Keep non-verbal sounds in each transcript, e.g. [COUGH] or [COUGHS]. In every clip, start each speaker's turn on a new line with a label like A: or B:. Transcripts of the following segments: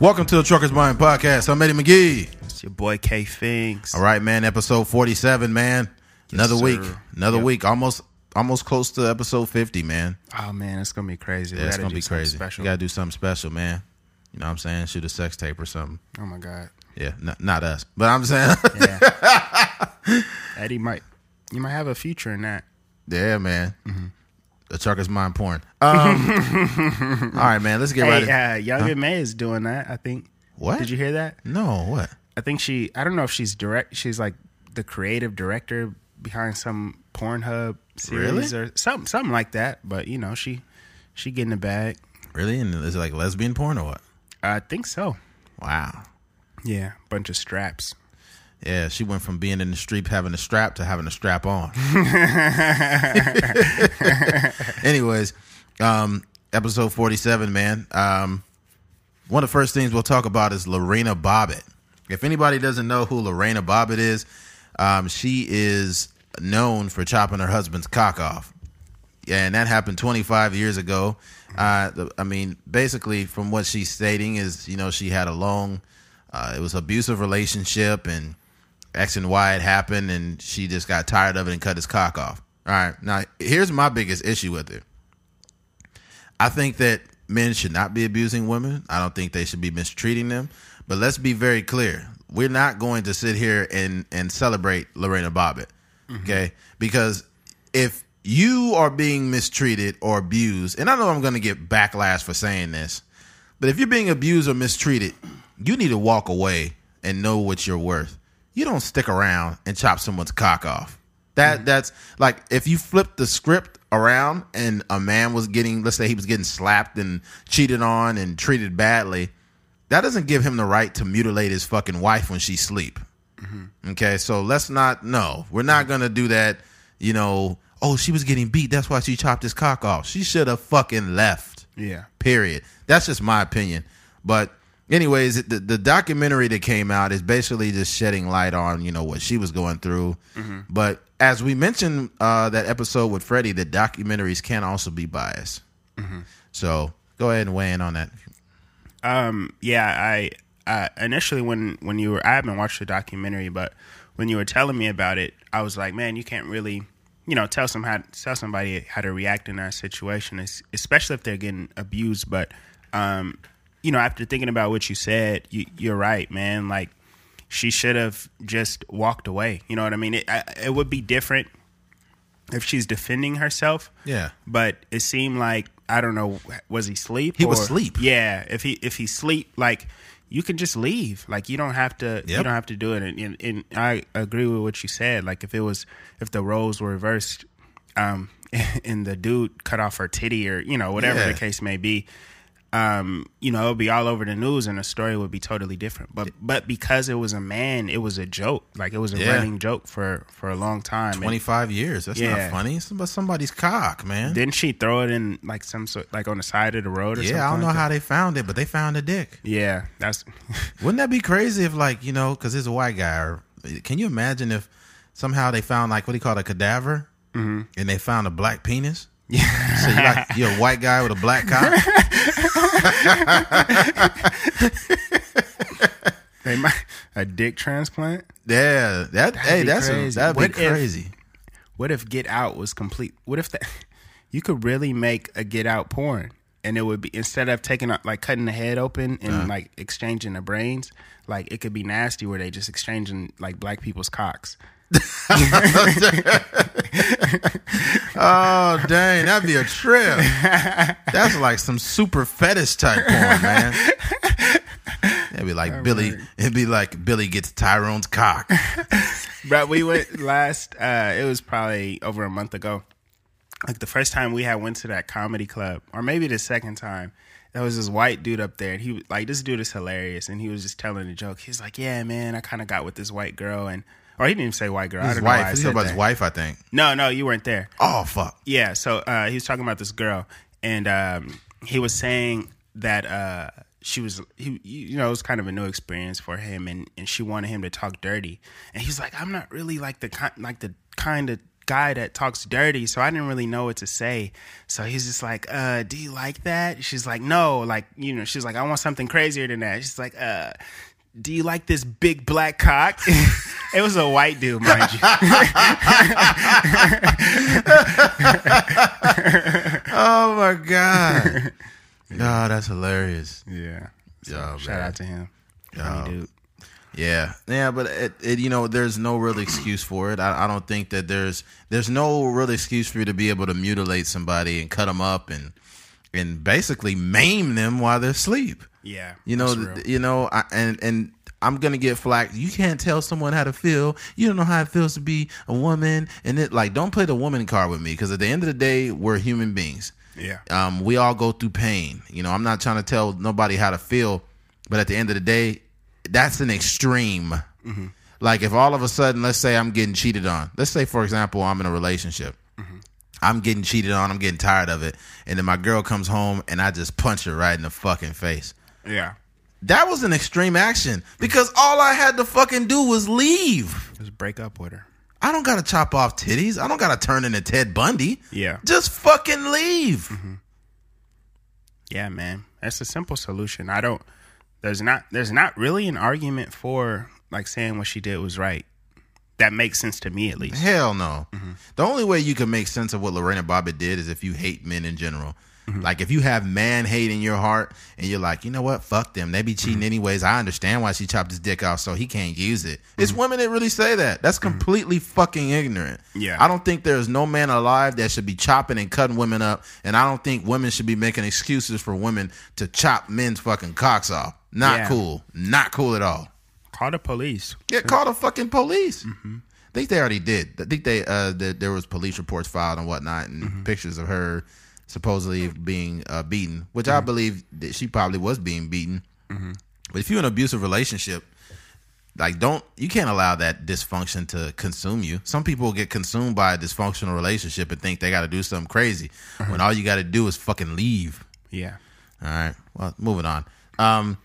A: Welcome to the Truckers Mind Podcast. I'm Eddie McGee.
B: It's your boy K Finks.
A: All right, man. Episode 47, man. Another week. Another
B: Yep.
A: week. Almost almost close to episode 50, man.
B: Oh man, it's gonna be crazy.
A: Yeah, it's gonna be crazy.
B: Special.
A: You gotta do something special, man. You know what I'm saying? Shoot a sex tape or something.
B: oh my god.
A: Yeah, n- not us. But I'm saying, [LAUGHS]
B: Yeah. Eddie might. You might have a future in that.
A: yeah, man.
B: Mm-hmm.
A: The Truckers Mind porn. Um, [LAUGHS] all right, man. Let's get right.
B: Hey, uh, Young M.A is doing that. I think.
A: What?
B: Did you hear that?
A: No, what?
B: I think she. I don't know if she's direct. She's like the creative director behind some Pornhub series or something, something like that. But you know, she she getting the bag.
A: Really? And is it like lesbian porn or what?
B: I think so.
A: Wow.
B: Yeah, bunch of straps.
A: Yeah, she went from being in the street having a strap to having a strap on. [LAUGHS] [LAUGHS] Anyways, um, episode 47, man. Um, one of the first things we'll talk about is Lorena Bobbitt. If anybody doesn't know who Lorena Bobbitt is, um, she is known for chopping her husband's cock off. Yeah, and that happened 25 years ago. Uh, the- I mean, basically, from what she's stating is, you know, she had a long, uh, it was abusive relationship, and X why it happened, and she just got tired of it and cut his cock off. All right, now here's my biggest issue with it. I think that men should not be abusing women. I don't think they should be mistreating them. But let's be very clear: we're not going to sit here and and celebrate Lorena Bobbitt, mm-hmm. okay? Because if you are being mistreated or abused, and I know I'm going to get backlash for saying this, but if you're being abused or mistreated, you need to walk away and know what you're worth. You don't stick around and chop someone's cock off. That mm-hmm. that's like if you flip the script around and a man was getting, let's say he was getting slapped and cheated on and treated badly, that doesn't give him the right to mutilate his fucking wife when she sleep. Mm-hmm. Okay, so let's not no, we're not mm-hmm. gonna do that. You know, oh, she was getting beat, that's why she chopped his cock off. She should have fucking left.
B: Yeah.
A: Period. That's just my opinion. But anyways, the the documentary that came out is basically just shedding light on you know what she was going through. But as we mentioned uh, that episode with Freddie, the documentaries can also be biased. So go ahead and weigh in on that.
B: Um, yeah, I uh, initially when when you were I haven't watched the documentary, but when you were telling me about it, I was like, man, you can't really, you know, tell some how tell somebody how to react in that situation, especially if they're getting abused. But um, you know, after thinking about what you said, you, you're right, man. Like she should have just walked away. You know what I mean? It I, it would be different if she's defending herself.
A: Yeah.
B: But it seemed like I don't know. Was he sleep?
A: He was asleep.
B: Yeah. If he if he sleep, like you can just leave. Like you don't have to. You don't have to do it. And, and, and I agree with what you said. Like if it was if the roles were reversed, um, [LAUGHS] and the dude cut off her titty or you know whatever
A: Yeah.
B: the case may be. Um, you know, it would be all over the news and the story would be totally different. But but because it was a man, it was a joke. Like it was a
A: Yeah.
B: running joke for for a long time.
A: Twenty five years. That's
B: Yeah.
A: not funny. It's about somebody's cock, man.
B: didn't she throw it in like some sort, like on the side of the road or something?
A: yeah, I don't know
B: like
A: how they found it, but they found a dick.
B: Yeah, that's [LAUGHS]
A: Wouldn't that be crazy if, like, you know, because it's a white guy? Or can you imagine if somehow they found like what he called a cadaver, mm-hmm. and they found a black penis? [LAUGHS] Yeah. So you're like you're a white guy with a black cock. [LAUGHS] [LAUGHS]
B: they might a dick transplant.
A: yeah, that hey, that's a,
B: crazy.
A: that'd be
B: What if-
A: crazy.
B: What if Get Out was complete? What if that [LAUGHS] you could really make a Get Out porn and it would be instead of taking out like cutting the head open and
A: Uh-huh.
B: like exchanging the brains, like it could be nasty where they just exchanging like black people's cocks. [LAUGHS]
A: Oh dang, that'd be a trip. That's like some super fetish type porn, man. It'd be like Billy. It'd be like Billy gets Tyrone's cock. [LAUGHS]
B: But we went last. Uh, it was probably over a month ago. Like the first time we had went to that comedy club, or maybe the second time. There was this white dude up there, and he like this dude is hilarious, and he was just telling a joke. He's like, "Yeah, man, I kind of got with this white girl," and or he didn't even say white girl. I
A: His
B: don't know why I
A: wife. He's
B: said
A: about
B: that.
A: his wife, I think.
B: No, no, you weren't there.
A: Oh fuck.
B: Yeah, so uh, he was talking about this girl, and um, he was saying that uh, she was, he, you know, it was kind of a new experience for him, and, and she wanted him to talk dirty, and he's like, I'm not really like the kind, like the kind of guy that talks dirty, so I didn't really know what to say. So he's just like, uh, do you like that? She's like, no, like, you know, she's like, I want something crazier than that. She's like, uh, do you like this big black cock? [LAUGHS] it was a white dude, mind you. [LAUGHS]
A: oh my god. [LAUGHS] Oh, that's hilarious.
B: yeah. So
A: Oh,
B: shout
A: man.
B: out to him. Dude.
A: Yeah, yeah, but it, it, you know, there's no real excuse for it. I, I don't think that there's there's no real excuse for you to be able to mutilate somebody and cut them up and and basically maim them while they're asleep.
B: Yeah.
A: You know, th- you know, I, and and I'm gonna get flack. You can't tell someone how to feel. You don't know how it feels to be a woman, and it like don't play the woman card with me because at the end of the day, we're human beings.
B: yeah.
A: Um, we all go through pain. You know, I'm not trying to tell nobody how to feel, but at the end of the day, that's an extreme. Like if all of a sudden, let's say I'm getting cheated on. Let's say, for example, I'm in a relationship. I'm getting cheated on. I'm getting tired of it, and then my girl comes home and I just punch her right in the fucking face.
B: Yeah.
A: That was an extreme action because all I had to fucking do was leave.
B: Just break up with her.
A: I don't gotta chop off titties. I don't gotta turn into Ted Bundy.
B: Yeah.
A: Just fucking leave. Mm-hmm.
B: Yeah, man. That's a simple solution. I don't there's not there's not really an argument for like saying what she did was right. That makes sense to me at least.
A: Hell no. Mm-hmm. The only way you can make sense of what Lorena Bobbitt did is if you hate men in general. Mm-hmm. Like if you have man hate in your heart and you're like, you know what, fuck them. They be cheating mm-hmm. anyways. I understand why she chopped his dick off so he can't use it. It's mm-hmm. women that really say that. That's completely fucking ignorant.
B: Yeah.
A: I don't think there's no man alive that should be chopping and cutting women up. And I don't think women should be making excuses for women to chop men's fucking cocks off. Not
B: Yeah.
A: cool. Not cool at all.
B: Call the police.
A: Yeah, call the fucking police. I think they already did. I think they uh that there was police reports filed and whatnot, and pictures of her supposedly being uh, beaten, which I believe that she probably was being beaten. But if you're in an abusive relationship, like don't you can't allow that dysfunction to consume you. Some people get consumed by a dysfunctional relationship and think they got to do something crazy when all you got to do is fucking leave.
B: Yeah.
A: All right. Well, moving on. Um,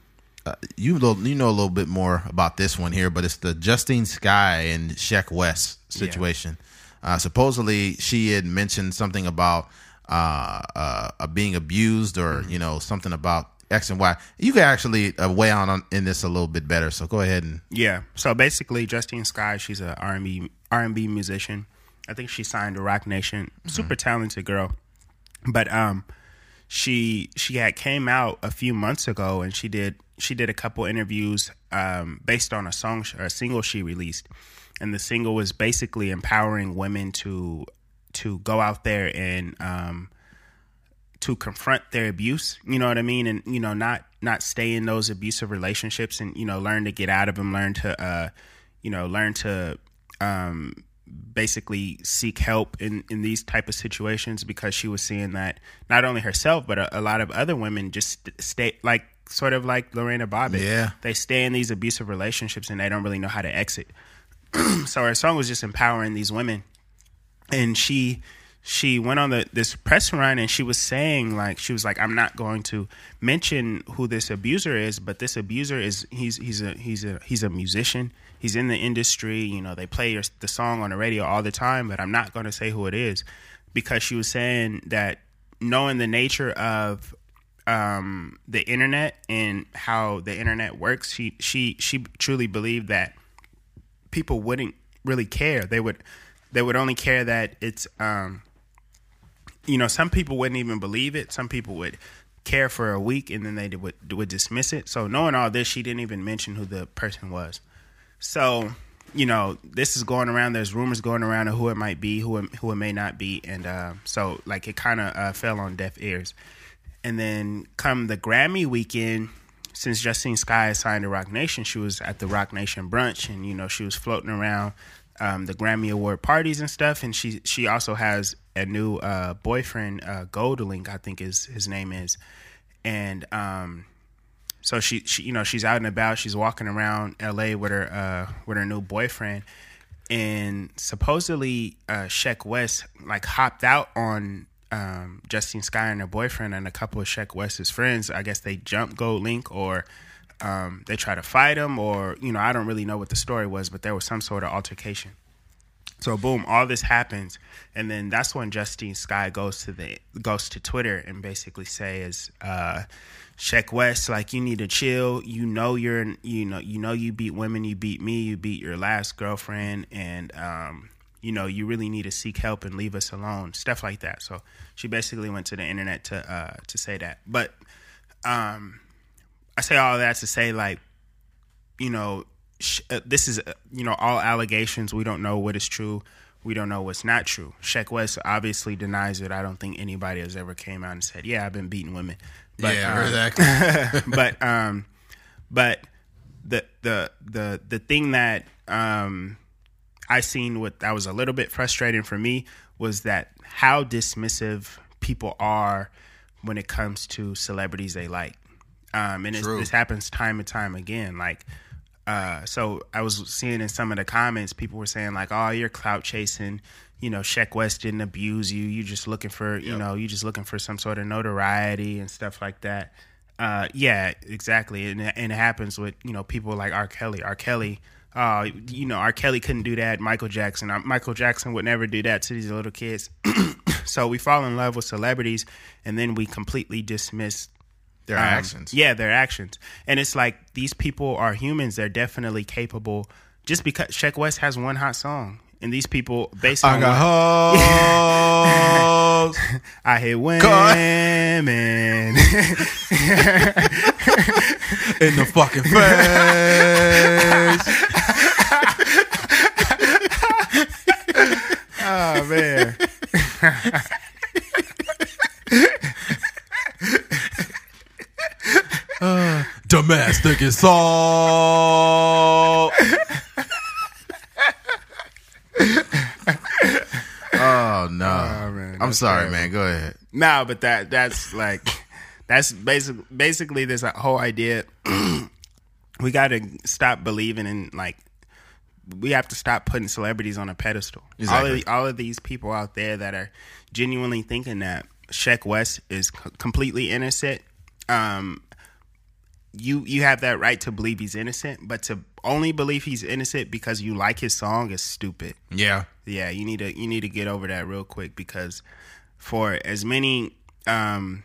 A: uh, you lo- you know a little bit more about this one here, but it's the Justine Skye and Sheck Wes situation. Uh, supposedly, she had mentioned something about uh, uh, uh, being abused, or you know something about X and Y. You can actually uh, weigh on, on in this a little bit better. So go ahead and
B: Yeah. So basically, Justine Skye, she's a R&B R&B musician. I think she signed to Roc Nation. Super talented girl. But um, she she had came out a few months ago, and she did she did a couple interviews um, based on a song a single she released, and the single was basically empowering women to to go out there and um, to confront their abuse you know what i mean? And you know not not stay in those abusive relationships and you know learn to get out of them learn to uh you know learn to um basically seek help in in these type of situations because she was seeing that not only herself but a, a lot of other women just stay like sort of like Lorena Bobbitt.
A: Yeah.
B: they stay in these abusive relationships and they don't really know how to exit. [CLEARS THROAT] So her song was just empowering these women and she she went on the this press run and she was saying like she was like I'm not going to mention who this abuser is but this abuser is he's he's a he's a he's a musician. He's in the industry. You know they play your, the song on the radio all the time but I'm not going to say who it is. Because she was saying that knowing the nature of um, the internet and how the internet works she she she truly believed that people wouldn't really care. They would they would only care that it's um you know, some people wouldn't even believe it. Some people would care for a week and then they would would dismiss it. So knowing all this, she didn't even mention who the person was. So, you know, this is going around. There's rumors going around of who it might be, who it, who it may not be, and uh, so like it kind of uh, fell on deaf ears. And then come the Grammy weekend, since Justine Skye signed to Roc Nation, she was at the Roc Nation brunch, and you know she was floating around um, the Grammy Award parties and stuff. And she she also has a new uh, boyfriend, uh, GoldLink, I think is his name is, and um, so she she you know she's out and about. She's walking around L.A. with her uh, with her new boyfriend, and supposedly uh, Sheck Wes like hopped out on um, Justine Skye and her boyfriend and a couple of Sheck Wes's friends. I guess they jumped GoldLink or um, they try to fight him or you know I don't really know what the story was, but there was some sort of altercation. So boom, all this happens, and then that's when Justine Skye goes to the goes to Twitter and basically says, uh, "Sheck Wes, like you need to chill. You know you're you know you know you beat women. You beat me. You beat your last girlfriend, and um, you know you really need to seek help and leave us alone. Stuff like that." So she basically went to the internet to uh, to say that, but um, I say all that to say like, you know sh- uh, this is uh, you know all allegations. We don't know what is true. We don't know what's not true. Sheck Wes obviously denies it. I don't think anybody has ever came out and said, "Yeah, I've been beating women."
A: But, yeah, um, exactly. [LAUGHS] [LAUGHS]
B: but um, but the the the the thing that um I seen what that was a little bit frustrating for me was that how dismissive people are when it comes to celebrities they like. Um, and this happens time and time again. Like uh, so I was seeing in some of the comments, people were saying like, "Oh, you're clout chasing." You know, Sheck Wes didn't abuse you. You just looking for, you know, you just looking for some sort of notoriety and stuff like that. Uh, yeah, exactly. And, and it happens with you know people like R. Kelly. R. Kelly, uh, you know, R. Kelly couldn't do that. Michael Jackson, uh, Michael Jackson would never do that to these little kids. [COUGHS] so we fall in love with celebrities, and then we completely dismiss
A: their um, actions.
B: Yeah, their actions. And it's like these people are humans. They're definitely capable. Just because Sheck Wes has one hot song, and these people based on [LAUGHS]
A: I got hoes.
B: I hate women [LAUGHS]
A: in the fucking
B: face. [LAUGHS] oh man. [SIGHS]
A: domestic assault. [LAUGHS] oh no! Oh, man, I'm sorry, terrible. man. Go ahead.
B: No, but that that's like that's basically basically this whole idea. [CLEARS THROAT] we got to stop believing in like we have to stop putting celebrities on a pedestal. Exactly. All of all of these people out there that are genuinely thinking that Sheck Wes is c- completely innocent. Um, you you have that right to believe he's innocent, but to only believe he's innocent because you like his song is stupid.
A: Yeah.
B: Yeah, you need to you need to get over that real quick because for as many um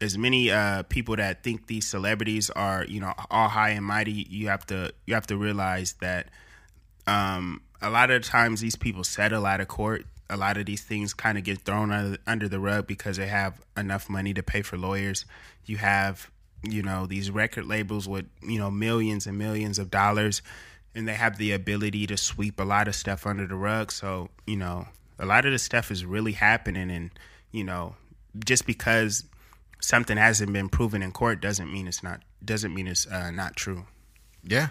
B: as many uh people that think these celebrities are, you know, all high and mighty, you have to you have to realize that um a lot of times these people settle out of court. A lot of these things kind of get thrown under, under the rug because they have enough money to pay for lawyers. You have you know these record labels with you know millions and millions of dollars and they have the ability to sweep a lot of stuff under the rug. So you know a lot of this stuff is really happening and you know just because something hasn't been proven in court doesn't mean it's not doesn't mean it's uh, not true.
A: Yeah.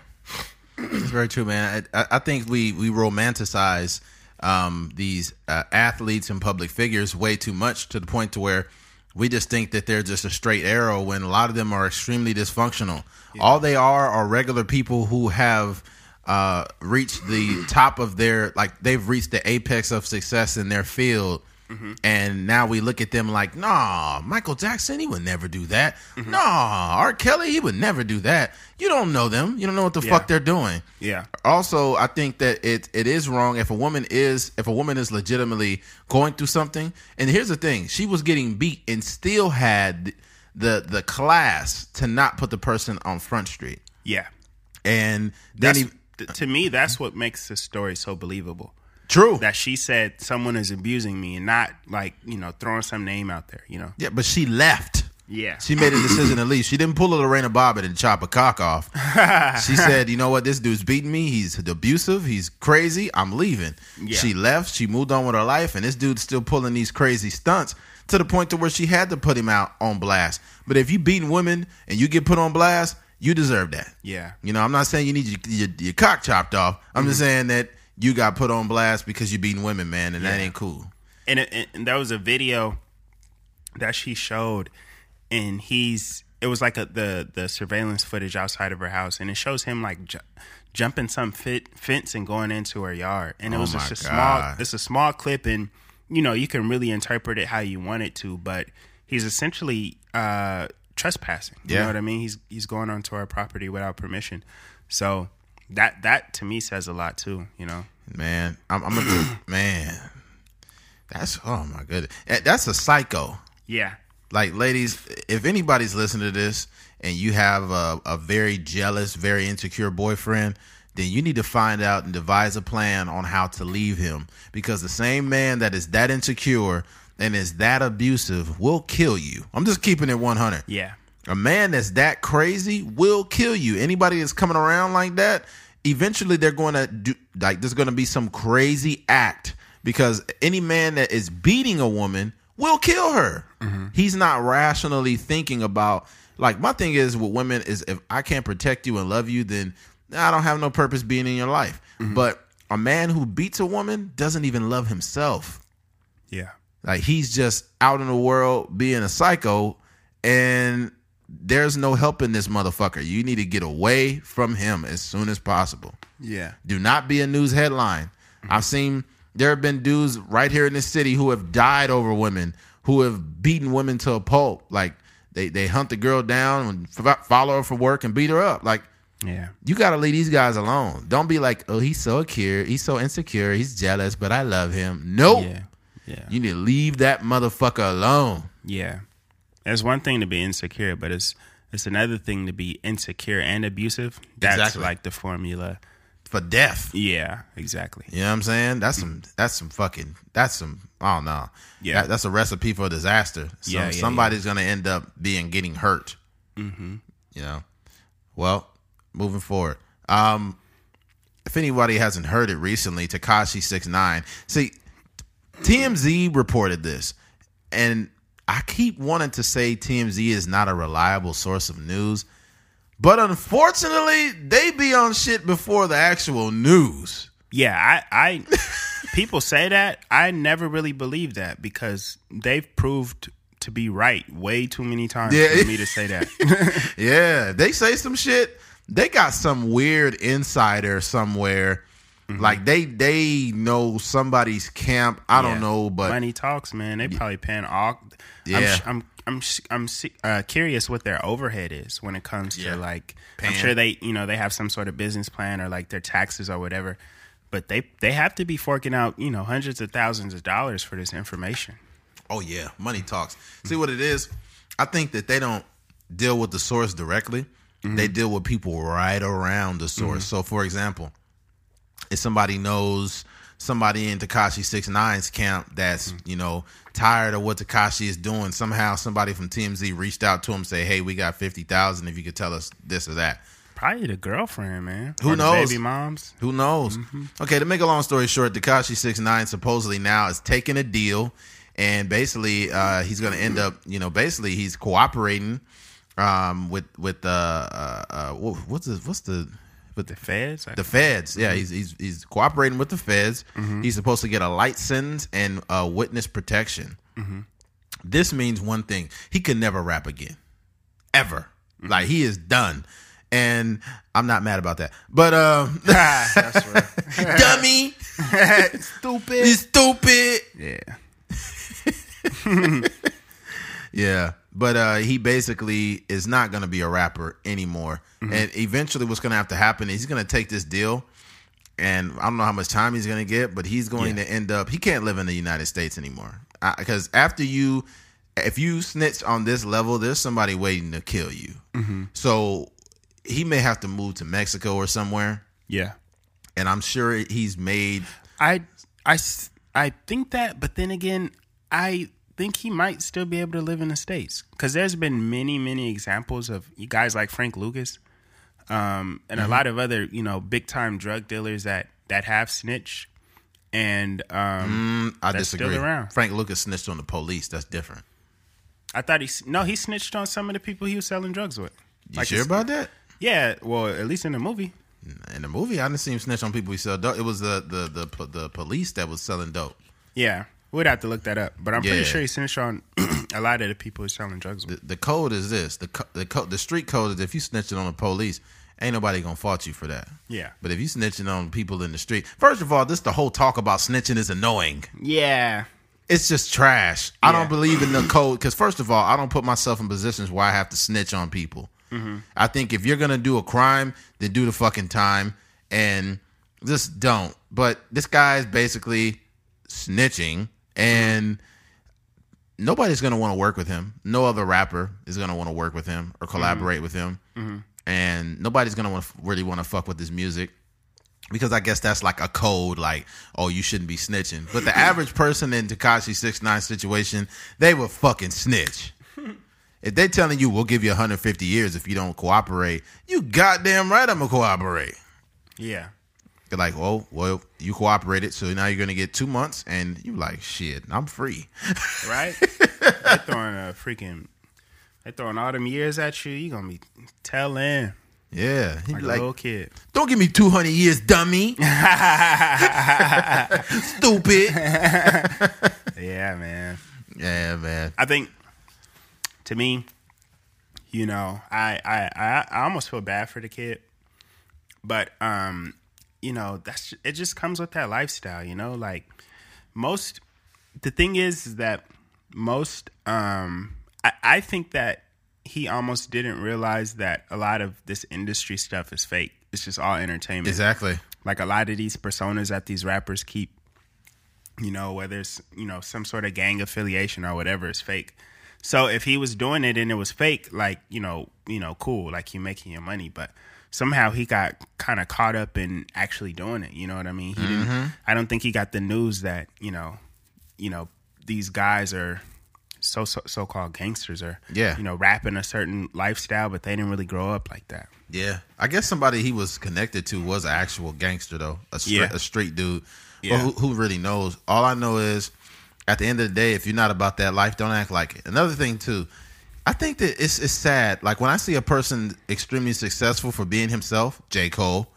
A: It's very true man. I, I think we we romanticize um, these uh, athletes and public figures way too much to the point to where we just think that they're just a straight arrow when a lot of them are extremely dysfunctional. Yeah. All they are are regular people who have uh, reached the top of their like they've reached the apex of success in their field Mm-hmm. And now we look at them like, nah, Michael Jackson, he would never do that. Mm-hmm. Nah, R. Kelly, he would never do that. You don't know them. You don't know what the yeah. fuck they're doing.
B: Yeah.
A: Also, I think that it it is wrong if a woman is if a woman is legitimately going through something. And here's the thing: she was getting beat and still had the the class to not put the person on Front Street.
B: Yeah.
A: And then he,
B: to me, that's what makes this story so believable.
A: True.
B: That she said someone is abusing me and not like, you know, throwing some name out there, you know.
A: Yeah, but she left.
B: Yeah.
A: She made a decision to leave. She didn't pull a Lorena Bobbitt and chop a cock off. [LAUGHS] she said, you know what, this dude's beating me. He's abusive. He's crazy. I'm leaving. Yeah. She left. She moved on with her life, and this dude's still pulling these crazy stunts to the point to where she had to put him out on blast. But if you beating women and you get put on blast, you deserve that.
B: Yeah.
A: You know, I'm not saying you need your, your, your cock chopped off. I'm mm-hmm. just saying that you got put on blast because you're beating women, man, and yeah. that ain't cool.
B: And, and there was a video that she showed, and he's it was like a, the the surveillance footage outside of her house, and it shows him like ju- jumping some fit, fence and going into her yard, and it oh was just a God. small. It's a small clip, and you know you can really interpret it how you want it to, but he's essentially uh, trespassing. You yeah. know what I mean? He's he's going onto our property without permission. So that that to me says a lot too. You know.
A: Man, I'm, I'm gonna [CLEARS THROAT] man. That's oh my goodness. Eh, That's a psycho.
B: Yeah.
A: Like, ladies, if anybody's listening to this and you have a, a very jealous, very insecure boyfriend, then you need to find out and devise a plan on how to leave him. Because the same man that is that insecure and is that abusive will kill you. I'm just keeping it 100.
B: Yeah.
A: A man that's that crazy will kill you. Anybody that's coming around like that, eventually they're going to do like there's going to be some crazy act because any man that is beating a woman will kill her. Mm-hmm. He's not rationally thinking about like my thing is with women is if I can't protect you and love you then I don't have no purpose being in your life. Mm-hmm. But a man who beats a woman doesn't even love himself.
B: Yeah.
A: Like he's just out in the world being a psycho, and there's no helping this motherfucker. You need to get away from him as soon as possible.
B: Yeah.
A: Do not be a news headline. I've seen there have been dudes right here in this city who have died over women, who have beaten women to a pulp. Like they they hunt the girl down and f- follow her for work and beat her up. Like
B: Yeah.
A: you got to leave these guys alone. Don't be like, oh, he's so insecure, he's so insecure, he's jealous, but I love him. Nope.
B: Yeah. Yeah.
A: You need to leave that motherfucker alone.
B: Yeah. It's one thing to be insecure, but it's it's another thing to be insecure and abusive. That's
A: Exactly.
B: like the formula.
A: for death.
B: Yeah, exactly.
A: You know what I'm saying? That's some. That's some fucking. That's some. I don't know.
B: Yeah.
A: That- that's a recipe for disaster. So
B: Yeah, yeah,
A: somebody's gonna end up being getting hurt. Mm-hmm. You know. Well, moving forward. Um, if anybody hasn't heard it recently, Tekashi Six Nine. See, TMZ reported this, and I keep wanting to say TMZ is not a reliable source of news, but unfortunately, they be on shit before the actual news.
B: Yeah, I, I [LAUGHS] people say that. I never really believe that because they've proved to be right way too many times
A: Yeah.
B: for me to say that. [LAUGHS]
A: Yeah, they say some shit. They got some weird insider somewhere.
B: Mm-hmm.
A: Like they they know somebody's camp. I don't know, but
B: money talks, man. They probably paying all.
A: Yeah.
B: I'm I'm I'm I'm uh, curious what their overhead is when it comes to
A: Yeah.
B: like.
A: Paying.
B: I'm sure they you know they have some sort of business plan or like their taxes or whatever, but they they have to be forking out you know hundreds of thousands of dollars for this information.
A: oh yeah, money talks. See what it is? I think that they don't deal with the source directly.
B: Mm-hmm.
A: They deal with people right around the source. So for example, if somebody knows somebody in Tekashi Six Nine's camp that's
B: Mm-hmm.
A: you know tired of what Tekashi is doing, somehow somebody from TMZ reached out to him say, "Hey, we got fifty thousand if you could tell us this or that."
B: Probably the girlfriend, man.
A: Who
B: Or
A: knows?
B: Baby moms.
A: Who knows? Okay, to make a long story short, Tekashi Six Nine supposedly now is taking a deal, and basically uh, he's going to end up, you know, basically he's cooperating um, with with uh, uh, uh, what's the what's the with
B: The feds.
A: the feds. Yeah, he's he's he's cooperating with the feds. He's supposed to get a light sentence and uh, witness protection. This means one thing: he could never rap again, ever. Like he is done, and I'm not mad about that. But um, [LAUGHS]
B: That's right. [LAUGHS]
A: dummy, [LAUGHS]
B: Stupid.
A: stupid.
B: Yeah.
A: Yeah, but uh, he basically is not going to be a rapper anymore. And eventually, what's going to have to happen is he's going to take this deal, and I don't know how much time he's going to get, but he's going
B: Yeah.
A: to end up. He can't live in the United States anymore because after you, if you snitch on this level, there's somebody waiting to kill you. So he may have to move to Mexico or somewhere,
B: Yeah.
A: and I'm sure he's made.
B: I I I think that, but then again, I think he might still be able to live in the states because there's been many, many examples of you guys like Frank Lucas, um, and a lot of other you know big time drug dealers that that have snitched, and um,
A: I
B: That's still
A: disagree. Frank Lucas snitched on the police. That's different.
B: I thought he no he snitched on some of the people he was selling drugs with.
A: You sure about that?
B: Yeah, well, at least in the movie.
A: In the movie, I didn't see him snitch on people he sell dope. It was the the the, the police that was selling dope.
B: Yeah, we'd have to look that up, but I'm
A: Yeah.
B: pretty sure he snitched on [CLEARS THROAT] a lot of the people who's selling drugs.
A: The, the code is this: the co- the co- the street code is if you snitching on the police, ain't nobody gonna fault you for that.
B: Yeah.
A: But if you snitching on people in the street, first of all, this the whole talk about snitching is annoying.
B: Yeah,
A: It's just trash. I don't believe in the code because first of all, I don't put myself in positions where I have to snitch on people. Mm-hmm. I think if you're gonna do a crime, then do the fucking time. And Just don't. But this guy is basically snitching, and nobody's gonna want to work with him. No other rapper is gonna want to work with him or collaborate with him, and nobody's gonna want really want to fuck with his music because I guess that's like a code, like oh you shouldn't be snitching. But the average person in Tekashi Six Nine situation, they would fucking snitch. [LAUGHS] If they telling you we'll give you 150 years if you don't cooperate, you goddamn right I'm gonna cooperate.
B: Yeah.
A: They're like, oh, well, you cooperated, so now you're gonna get two months, and you're like, shit, I'm free. [LAUGHS]
B: Right? they throwing a freaking they throwing all them years at you, you gonna be telling
A: Yeah,
B: like,
A: be like,
B: little kid.
A: don't give me 200 years, dummy, [LAUGHS] stupid. [LAUGHS]
B: Yeah, man.
A: Yeah, man.
B: I think to me, you know, I, I I I almost feel bad for the kid, but um, you know, that's it. Just comes with that lifestyle, you know. Like most, the thing is, is that most um, I, I think that he almost didn't realize that a lot of this industry stuff is fake. It's just all entertainment
A: Exactly.
B: like a lot of these personas that these rappers keep you know whether it's you know some sort of gang affiliation or whatever is fake so if he was doing it and it was fake like you know you know cool like you're making your money but somehow he got kind of caught up in actually doing it you know what i mean he didn't mm-hmm. i don't think he got the news that you know you know these guys are so so so-called gangsters or
A: Yeah.
B: you know rapping a certain lifestyle but they didn't really grow up like that
A: Yeah, I guess somebody he was connected to was an actual gangster though, a street,
B: Yeah.
A: a street dude.
B: Yeah.
A: But who, who really knows? All I know is, at the end of the day, if you're not about that life, don't act like it. Another thing too, I think that it's it's sad. Like when I see a person extremely successful for being himself, J Cole,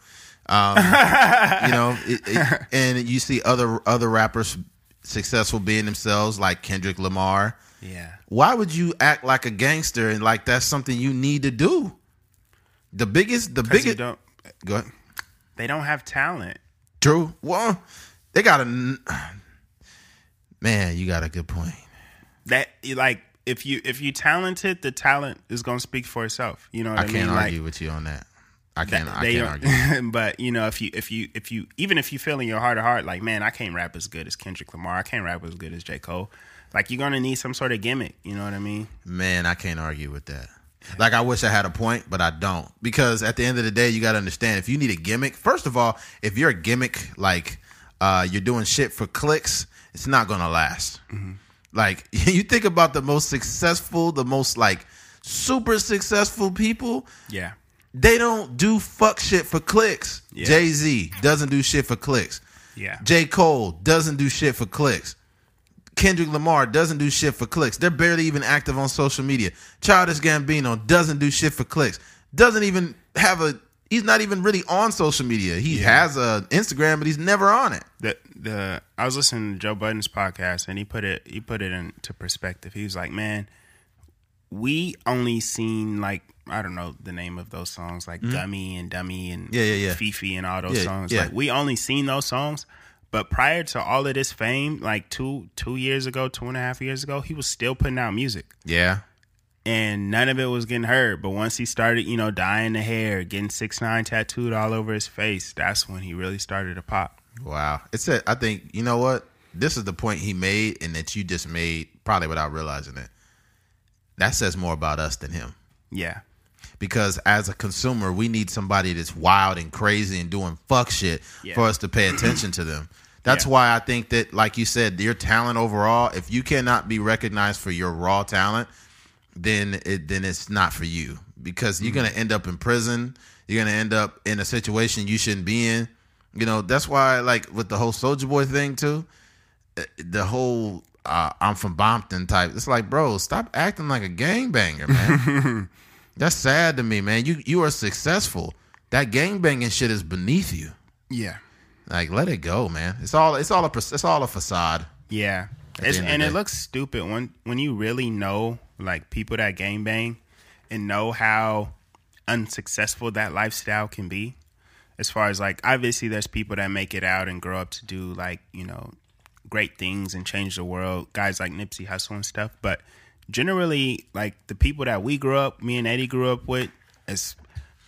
A: um, you know, [LAUGHS] it, it, and you see other other rappers successful being themselves, like Kendrick Lamar.
B: yeah
A: Why would you act like a gangster and like that's something you need to do? The biggest, the biggest.
B: don't
A: Go ahead.
B: they don't have talent
A: True. Well, they got a [SIGHS] man. You got a good point.
B: that you like if you if you talented the talent is gonna speak for itself you know what
A: I mean?
B: i,
A: can't
B: mean
A: argue with you on that. I can't.
B: like
A: I can't argue. [LAUGHS]
B: but you know if you if you if you even if you feel in your heart of heart like man i can't rap as good as kendrick lamar i can't rap as good as j cole like you're gonna need some sort of gimmick you know what i mean
A: Man, I can't argue with that. Like I wish I had a point, but I don't. Because at the end of the day, you got to understand if you need a gimmick. First of all, if you're a gimmick, like uh, you're doing shit for clicks, it's not gonna last. Like [LAUGHS] you think about the most successful, the most like super successful people.
B: yeah
A: They don't do fuck shit for clicks.
B: Yeah.
A: Jay Z doesn't do shit for clicks.
B: yeah
A: J. Cole doesn't do shit for clicks. Kendrick Lamar doesn't do shit for clicks. They're barely even active on social media. Childish Gambino doesn't do shit for clicks. Doesn't even have a. He's not even really on social media. He has a Instagram, but he's never on it.
B: the the I was listening to Joe Budden's podcast and he put it he put it into perspective. He was like, "Man, we only seen like I don't know the name of those songs like Dummy and Dummy and
A: Mm-hmm. Yeah, yeah, yeah.
B: FEFE and all those
A: Yeah,
B: songs.
A: yeah.
B: Like we only seen those songs, but prior to all of this fame, like two two years ago, two and a half years ago, he was still putting out music
A: Yeah,
B: and none of it was getting heard. But once he started, you know, dyeing the hair, getting six nine tattooed all over his face, that's when he really started to pop.
A: wow. It's a. I think you know what. This is the point he made, and that you just made probably without realizing it. That says more about us than him.
B: Yeah.
A: because as a consumer, we need somebody that's wild and crazy and doing fuck shit
B: Yeah.
A: for us to pay attention to them. [CLEARS THROAT] That's
B: Yeah.
A: why I think that, like you said, your talent overall, if you cannot be recognized for your raw talent, then it then it's not for you because you're gonna end up in prison. You're gonna end up in a situation you shouldn't be in. You know that's why, like with the whole Soulja Boy thing too, uh, the whole uh, I'm from Bompton type. It's like, bro, stop acting like a gangbanger, man. [LAUGHS] That's sad to me, man. You you are successful. That gangbanging shit is beneath you.
B: Yeah.
A: Like, let it go, man. It's all it's all a it's all a facade.
B: Yeah. It's,
A: end of the
B: and it
A: day.
B: looks stupid when when you really know like people that game bang and know how unsuccessful that lifestyle can be. As far as like obviously there's people that make it out and grow up to do like, you know, great things and change the world, guys like Nipsey Hussle and stuff, but generally like the people that we grew up, me and Eddie grew up with as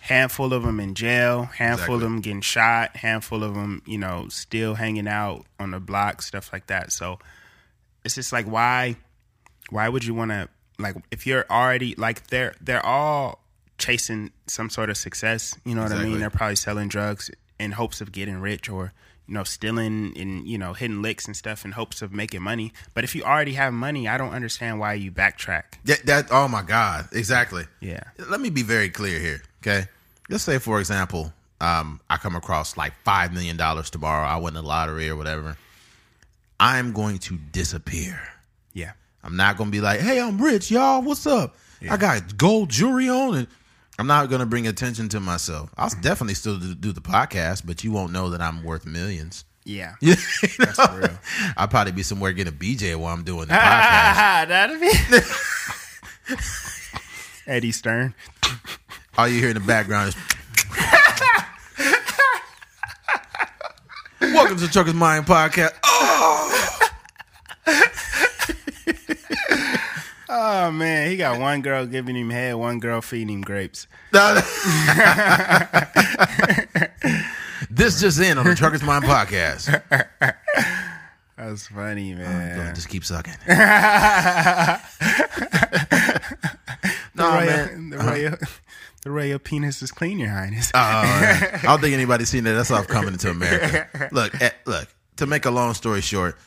B: handful of them in jail, handful
A: Exactly.
B: of them getting shot, handful of them, you know, still hanging out on the block, stuff like that. So it's just like why why would you want to like if you're already like they're they're all chasing some sort of success, you know what I mean? They're probably selling drugs in hopes of getting rich or you know stealing and you know hitting licks and stuff in hopes of making money. But if you already have money, I don't understand why you backtrack.
A: That, that oh my god, exactly.
B: Yeah.
A: Let me be very clear here, okay? Let's say, for example, um, I come across like five million dollars tomorrow. I win the lottery or whatever. I'm going to disappear.
B: Yeah.
A: I'm not going to be like, "Hey, I'm rich, y'all. What's up? I got gold jewelry on," and I'm not going to bring attention to myself. I'll definitely still do, do the podcast, but you won't know that I'm worth millions.
B: Yeah. [LAUGHS]
A: You know?
B: for real.
A: I'll probably be somewhere getting a BJ while I'm doing the [LAUGHS] podcast.
B: That'd be [LAUGHS] Eddie Stern.
A: All you hear in the background is. Welcome to Trucker's Mind Podcast. Oh,
B: Oh man, he got one girl giving him head, one girl feeding him grapes. [LAUGHS]
A: this just in on the Trucker's Mind Podcast. [LAUGHS]
B: That's funny, man.
A: Just keep sucking. [LAUGHS]
B: the
A: No, man.
B: the royal, the royal penis is clean, Your Highness.
A: Oh, I don't think anybody's seen that. That's off coming to America. Look, eh, look. To make a long story short,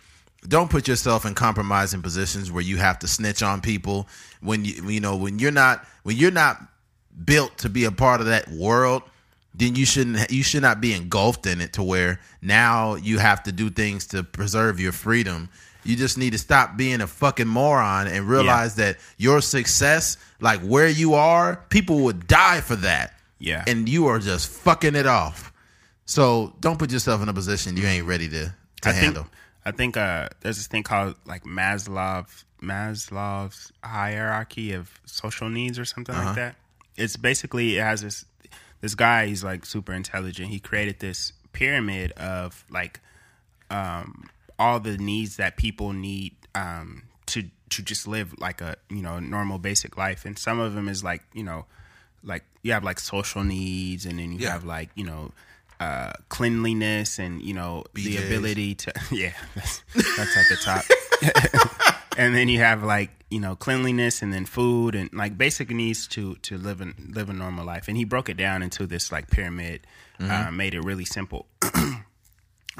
A: don't put yourself in compromising positions where you have to snitch on people when you you know when you're not when you're not built to be a part of that world. Then you shouldn't you should not be engulfed in it to where now you have to do things to preserve your freedom. You just need to stop being a fucking moron and realize that your success, like where you are, people would die for that
B: yeah,
A: and you are just fucking it off. So don't put yourself in a position you ain't ready to to
B: I think
A: handle.
B: I think uh, there's this thing called like Maslow Maslow's hierarchy of social needs or something
A: Uh-huh.
B: like that. It's basically it has this this guy. He's like super intelligent. He created this pyramid of like um, all the needs that people need um, to to just live like a you know normal basic life, and some of them is like you know like you have like social needs, and then you
A: Yeah.
B: have like you know uh, cleanliness, and you know the ability to [LAUGHS] yeah that's, that's at the top, [LAUGHS] and then you have like you know cleanliness, and then food, and like basic needs to to live in live a normal life, and he broke it down into this like pyramid, uh, made it really simple. [CLEARS THROAT]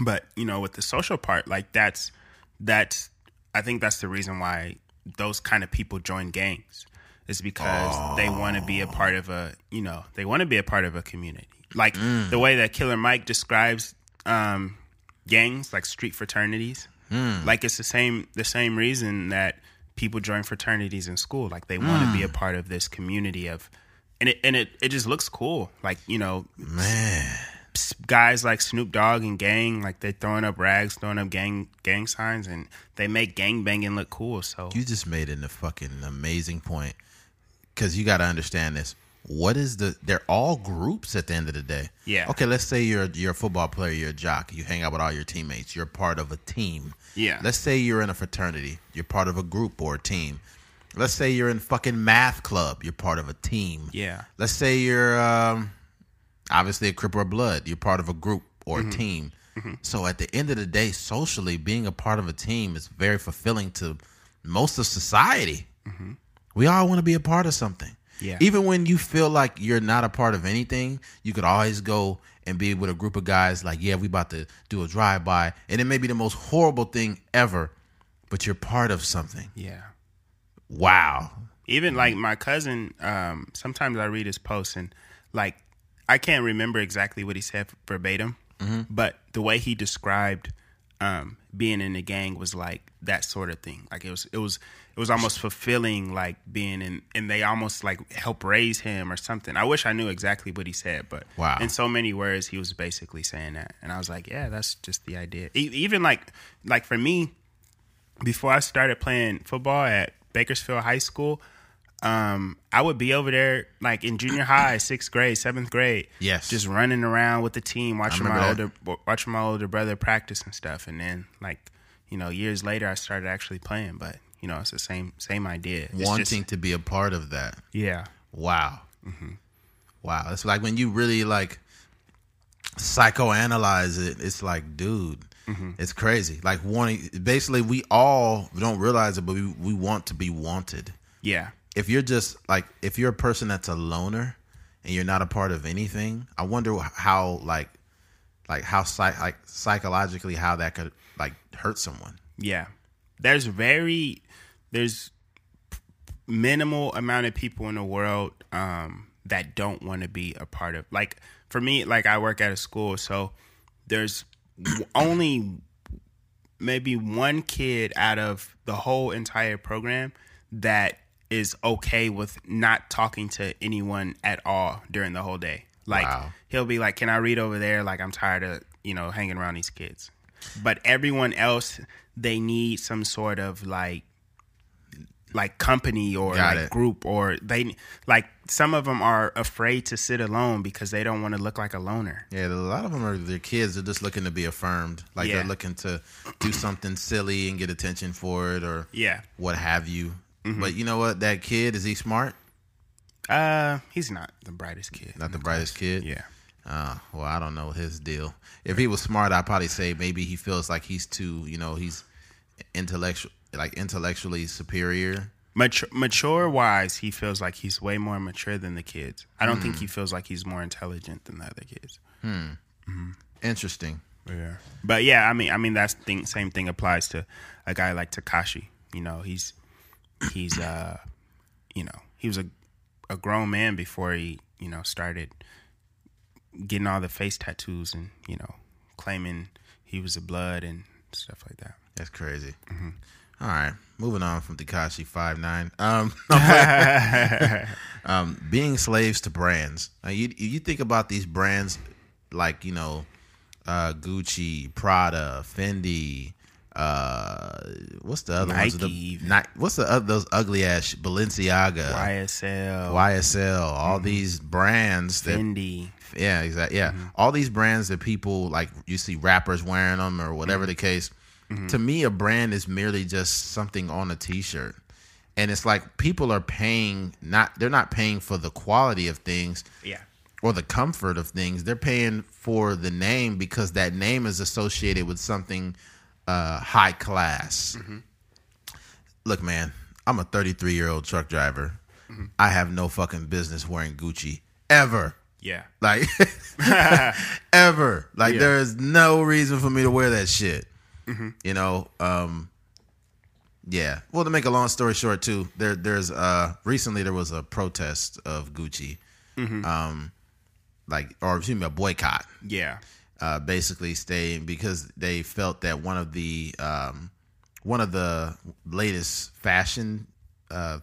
B: But you know with the social part like that's that's i think that's the reason why those kind of people join gangs is because they want to be a part of a you know they want to be a part of a community like mm. the way that killer mike describes um gangs like street fraternities mm. like it's the same the same reason that people join fraternities in school like they want to be a mm. part of this community of and it and it, it just looks cool like you know
A: Man,
B: guys like Snoop Dogg and gang, like they throwing up rags, throwing up gang gang signs, and they make gang banging look cool. So
A: you just made it a fucking amazing point. Cause you gotta understand this. What is the they're all groups at the end of the day.
B: Yeah.
A: Okay, let's say you're you're a football player, you're a jock, you hang out with all your teammates, you're part of a team.
B: Yeah.
A: Let's say you're in a fraternity, you're part of a group or a team. Let's say you're in fucking math club, you're part of a team.
B: yeah,
A: let's say you're um, obviously a Crip or Blood. You're part of a group or a mm-hmm. team. Mm-hmm. So at the end of the day, socially, being a part of a team is very fulfilling to most of society. Mm-hmm. We all want to be a part of something.
B: Yeah.
A: Even when you feel like you're not a part of anything, you could always go and be with a group of guys like, yeah, we about to do a drive by, and it may be the most horrible thing ever, but you're part of something.
B: yeah.
A: Wow.
B: Even like my cousin, um, sometimes I read his posts and like I can't remember exactly what he said verbatim, but the way he described um, being in the gang was like that sort of thing. Like it was, it was, it was almost fulfilling, like being in, and they almost like help raise him or something. I wish I knew exactly what he said, but
A: Wow.
B: in so many words, he was basically saying that, and I was like, yeah, that's just the idea. E- even like, like for me, before I started playing football at Bakersfield High School, um, I would be over there like in junior high, sixth grade, seventh grade.
A: Yes.
B: just running around with the team, watching my
A: remember
B: older watching my older brother practice and stuff. And then like you know years later, I started actually playing. But you know it's the same same idea. It's
A: Wanting
B: just-
A: to be a part of that.
B: yeah,
A: Wow. Wow, it's like when you really like psychoanalyze it. It's like, dude, it's crazy. Like wanting, basically, we all don't realize it, but we we want to be wanted.
B: Yeah.
A: If you're just like, if you're a person that's a loner and you're not a part of anything, I wonder how like, like how psych, like psychologically how that could like hurt someone.
B: Yeah. There's very there's minimal amount of people in the world um that don't want to be a part of like for me like I work at a school so there's [CLEARS THROAT] only maybe one kid out of the whole entire program that is okay with not talking to anyone at all during the whole day. Like
A: Wow.
B: he'll be like, "Can I read over there? Like I'm tired of you know hanging around these kids." But everyone else, they need some sort of like like company or
A: Got
B: like
A: it.
B: group or they like some of them are afraid to sit alone because they don't want to look like a loner.
A: Yeah, a lot of them are their kids are just looking to be affirmed. Like
B: Yeah.
A: they're looking to do something silly and get attention for it or
B: Yeah.
A: what have you.
B: Mm-hmm.
A: But you know what? That kid is he smart?
B: Uh, he's not the brightest kid.
A: Not the brightest kid.
B: Yeah.
A: Uh, well, I don't know his deal. If he was smart, I'd probably say maybe he feels like he's too, you know, he's intellectual, like intellectually superior.
B: Mature, mature wise, he feels like he's way more mature than the kids. I don't think he feels like he's more intelligent than the other kids. Hmm.
A: Interesting.
B: Yeah. But yeah, I mean, I mean that's thing. Same thing applies to a guy like Tekashi. You know, he's he's uh, you know, he was a a grown man before he you know started getting all the face tattoos and you know claiming he was a blood and stuff like that.
A: That's crazy.
B: Mm-hmm.
A: All right, moving on from Tekashi Five Nine. Um, [LAUGHS] [LAUGHS] um, being slaves to brands. Now, you you think about these brands like you know, uh, Gucci, Prada, Fendi. Uh, what's the other ones?
B: Nike
A: The,
B: even.
A: Ni- what's the other those ugly ass Balenciaga,
B: YSL,
A: YSL, all
B: Mm-hmm.
A: these brands that
B: Fendi.
A: yeah, exactly. Yeah,
B: Mm-hmm.
A: all these brands that people like, you see rappers wearing them or whatever
B: Mm-hmm.
A: the case. To me, a brand is merely just something on a T-shirt, and it's like people are paying not they're not paying for the quality of things
B: Yeah.
A: or the comfort of things. They're paying for the name because that name is associated with something uh, high class. Look, man, I'm a 33 year old truck driver. I have no fucking business wearing Gucci ever.
B: Yeah. [LAUGHS]
A: Like [LAUGHS] ever. Like
B: Yeah.
A: there is no reason for me to wear that shit. You know, um yeah. Well, to make a long story short too, there there's uh recently there was a protest of Gucci. Um like or excuse me, a boycott.
B: Yeah.
A: Uh basically staying because they felt that one of the um one of the latest fashion uh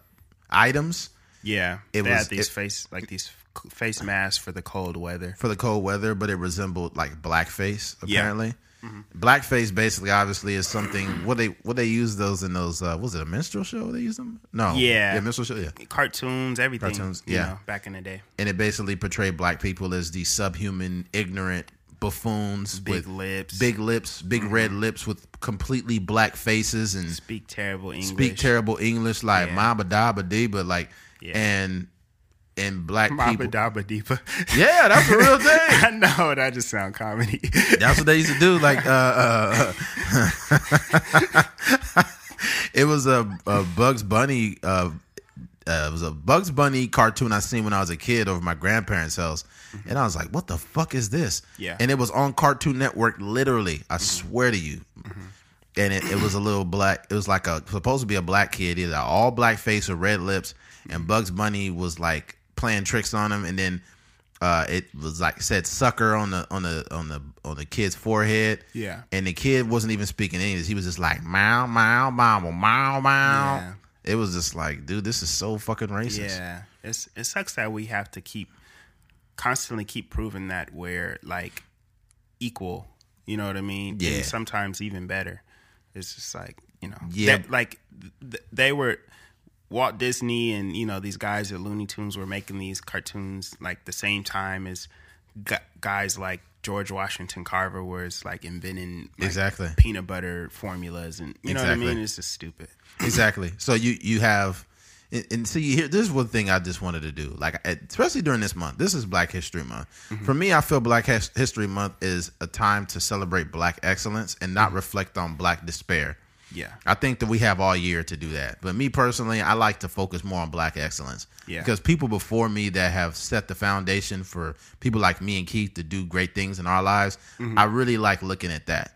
A: items
B: Yeah.
A: It
B: they
A: was-
B: had these
A: it-
B: face like these face masks for the cold weather.
A: for the cold weather, but it resembled like blackface.
B: Yeah.
A: Apparently, blackface basically obviously is something. What they what they use those in those? Uh, was it a minstrel show? They use them? No.
B: Yeah.
A: yeah, minstrel show. Yeah,
B: Cartoons, everything.
A: Cartoons,
B: you
A: yeah.
B: know, back in the day.
A: and it basically portrayed black people as these subhuman, ignorant buffoons
B: Big
A: with
B: lips.
A: big lips, big red lips with completely black faces and
B: Speak terrible English.
A: speak terrible English like
B: Yeah.
A: mama dabba dee, but like
B: Yeah.
A: and and black
B: Mabba
A: people.
B: Dabba Deepa. [LAUGHS]
A: Yeah, that's a real thing. [LAUGHS]
B: I know that just sound comedy. [LAUGHS]
A: That's what they used to do. Like, uh, uh, it was a, a Bugs Bunny. Uh, it was a Bugs Bunny cartoon I seen when I was a kid over my grandparents' house, and I was like, "What the fuck is this?"
B: Yeah.
A: and it was on Cartoon Network. Literally, I swear to you. And it, it was a little black. It was like a supposed to be a black kid, either all black face or red lips. And Bugs Bunny was like playing tricks on him, and then uh, it was like said "sucker" on the on the on the on the kid's forehead.
B: Yeah.
A: and the kid wasn't even speaking English. He was just like "meow meow meow meow meow."
B: Yeah.
A: It was just like, dude, this is so fucking racist.
B: yeah, it's it sucks that we have to keep constantly keep proving that we're like equal. You know what I mean?
A: Yeah.
B: And sometimes even better. It's just like you know,
A: Yeah.
B: that- like th- they were Walt Disney and you know these guys at Looney Tunes were making these cartoons like the same time as gu- guys like George Washington Carver was like inventing like,
A: Exactly.
B: peanut butter formulas and you know what I mean. It's just stupid. [CLEARS THROAT]
A: exactly. So you you have and, see here this is one thing i just wanted to do like especially during this month this is black history month mm-hmm. for me i feel black His- history month is a time to celebrate black excellence and not mm-hmm. reflect on black despair
B: Yeah.
A: I think that we have all year to do that. But me personally, I like to focus more on black excellence.
B: Yeah.
A: Because people before me that have set the foundation for people like me and Keith to do great things in our lives,
B: Mm-hmm.
A: I really like looking at that.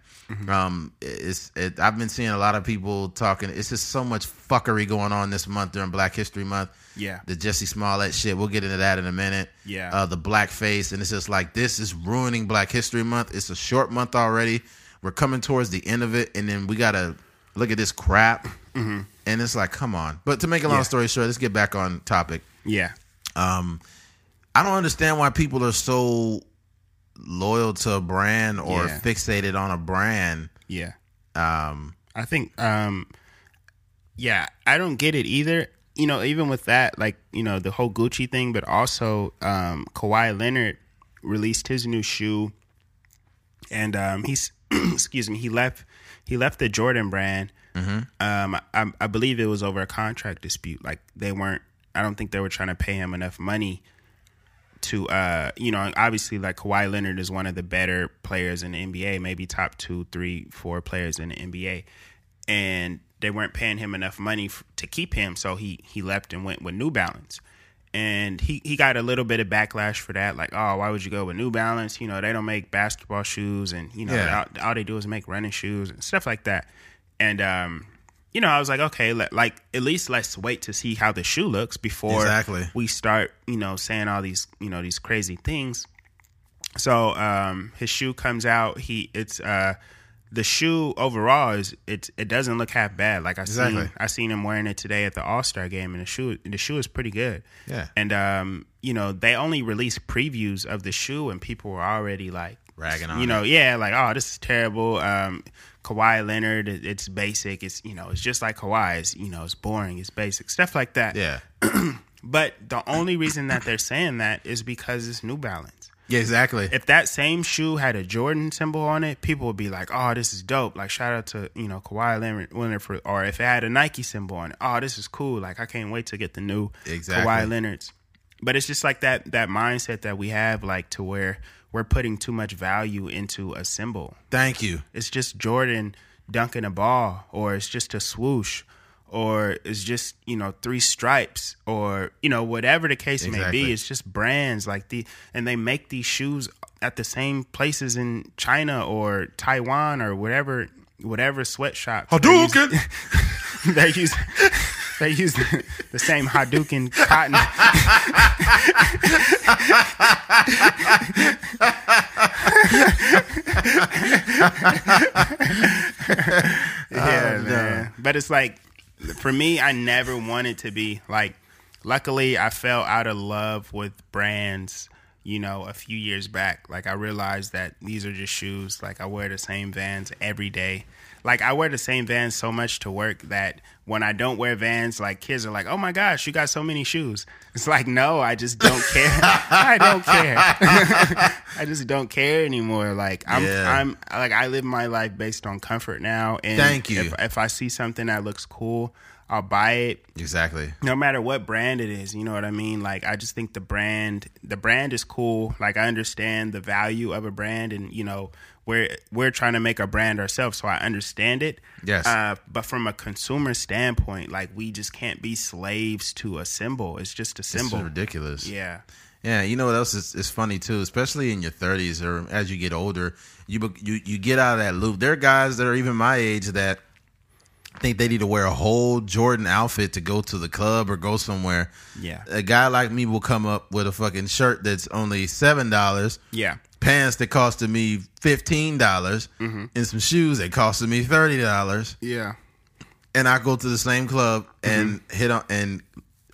A: Um, it's it, I've been seeing a lot of people talking. It's just so much fuckery going on this month during Black History Month.
B: Yeah.
A: the Jussie Smollett shit. We'll get into that in a minute.
B: Yeah.
A: uh, the blackface, and it's just like this is ruining Black History Month. It's a short month already. We're coming towards the end of it, and then we gotta look at this crap. And it's like, come on. But to make a long
B: Mm-hmm. Yeah.
A: story short, let's get back on topic.
B: Yeah.
A: Um, I don't understand why people are so loyal to a brand or
B: Yeah.
A: fixated on a brand.
B: Yeah.
A: Um,
B: I think um yeah, I don't get it either. You know, even with that, like, you know, the whole Gucci thing, but also um Kawhi Leonard released his new shoe and um he's [CLEARS THROAT] excuse me, he left he left the Jordan brand. Um I, I believe it was over a contract dispute. Like they weren't I don't think they were trying to pay him enough money to uh you know obviously like Kawhi Leonard is one of the better players in the NBA, maybe top two, three, four players in the NBA, and they weren't paying him enough money f- to keep him, so he he left and went with New Balance, and he he got a little bit of backlash for that, like oh why would you go with New Balance? You know they don't make basketball shoes, and you know
A: Yeah.
B: all, all they do is make running shoes and stuff like that, and um. You know, I was like, okay, let, like at least let's wait to see how the shoe looks before
A: Exactly.
B: we start, you know, saying all these, you know, these crazy things. So um his shoe comes out. He it's uh the shoe overall is it's it doesn't look half bad. Like I
A: Exactly.
B: seen I seen him wearing it today at the All Star game, and the shoe the shoe is pretty good.
A: Yeah.
B: And um you know they only released previews of the shoe, and people were already like
A: Ragging on
B: you know,
A: it.
B: yeah, like oh this is terrible. Um Kawhi Leonard, it's basic. It's you know it's just like Kawhi. It's you know it's boring. It's basic stuff like that.
A: yeah. [CLEARS THROAT]
B: But the only reason that they're saying that is because it's New Balance.
A: Yeah, exactly.
B: If that same shoe had a Jordan symbol on it, people would be like, "Oh, this is dope!" Like shout out to you know Kawhi Leonard, Leonard for, or if it had a Nike symbol on it, "Oh, this is cool!" Like I can't wait to get the new
A: Exactly.
B: Kawhi Leonard's. But it's just like that that mindset that we have, like to where we're putting too much value into a symbol.
A: Thank you.
B: It's just Jordan dunking a ball, or it's just a swoosh, or it's just you know three stripes, or you know whatever the case may be. It's just brands like the, and they make these shoes at the same places in China or Taiwan or whatever, whatever sweatshop.
A: Hadouken! [LAUGHS]
B: They use. They use the, the same Hadouken cotton. [LAUGHS] [LAUGHS] yeah,
A: Oh,
B: man. But it's like for me, I never wanted to be like. Luckily, I fell out of love with brands. You know, a few years back, like I realized that these are just shoes. Like I wear the same Vans every day. Like I wear the same Vans so much to work that when I don't wear Vans, like kids are like, "Oh my gosh, you got so many shoes." It's like, no, I just don't care. [LAUGHS] I don't care. [LAUGHS] I just don't care anymore. Like I'm,
A: Yeah.
B: I'm like I live my life based on comfort now. And
A: Thank you.
B: If, if I see something that looks cool, I'll buy it
A: Exactly.
B: no matter what brand it is you know what i mean like i just think the brand the brand is cool like i understand the value of a brand and you know we're we're trying to make a brand ourselves so i understand it
A: Yes.
B: uh, but from a consumer standpoint like we just can't be slaves to a symbol it's just a symbol.
A: It's ridiculous.
B: yeah
A: Yeah, you know what else is, is funny too, especially in your 30s or as you get older, you you you get out of that loop. There are guys that are even my age that think they need to wear a whole Jordan outfit to go to the club or go somewhere.
B: Yeah.
A: A guy like me will come up with a fucking shirt that's only seven dollars,
B: yeah
A: pants that costed me fifteen dollars, mm-hmm. and some shoes that costed me thirty dollars,
B: yeah
A: and I go to the same club and mm-hmm. hit on and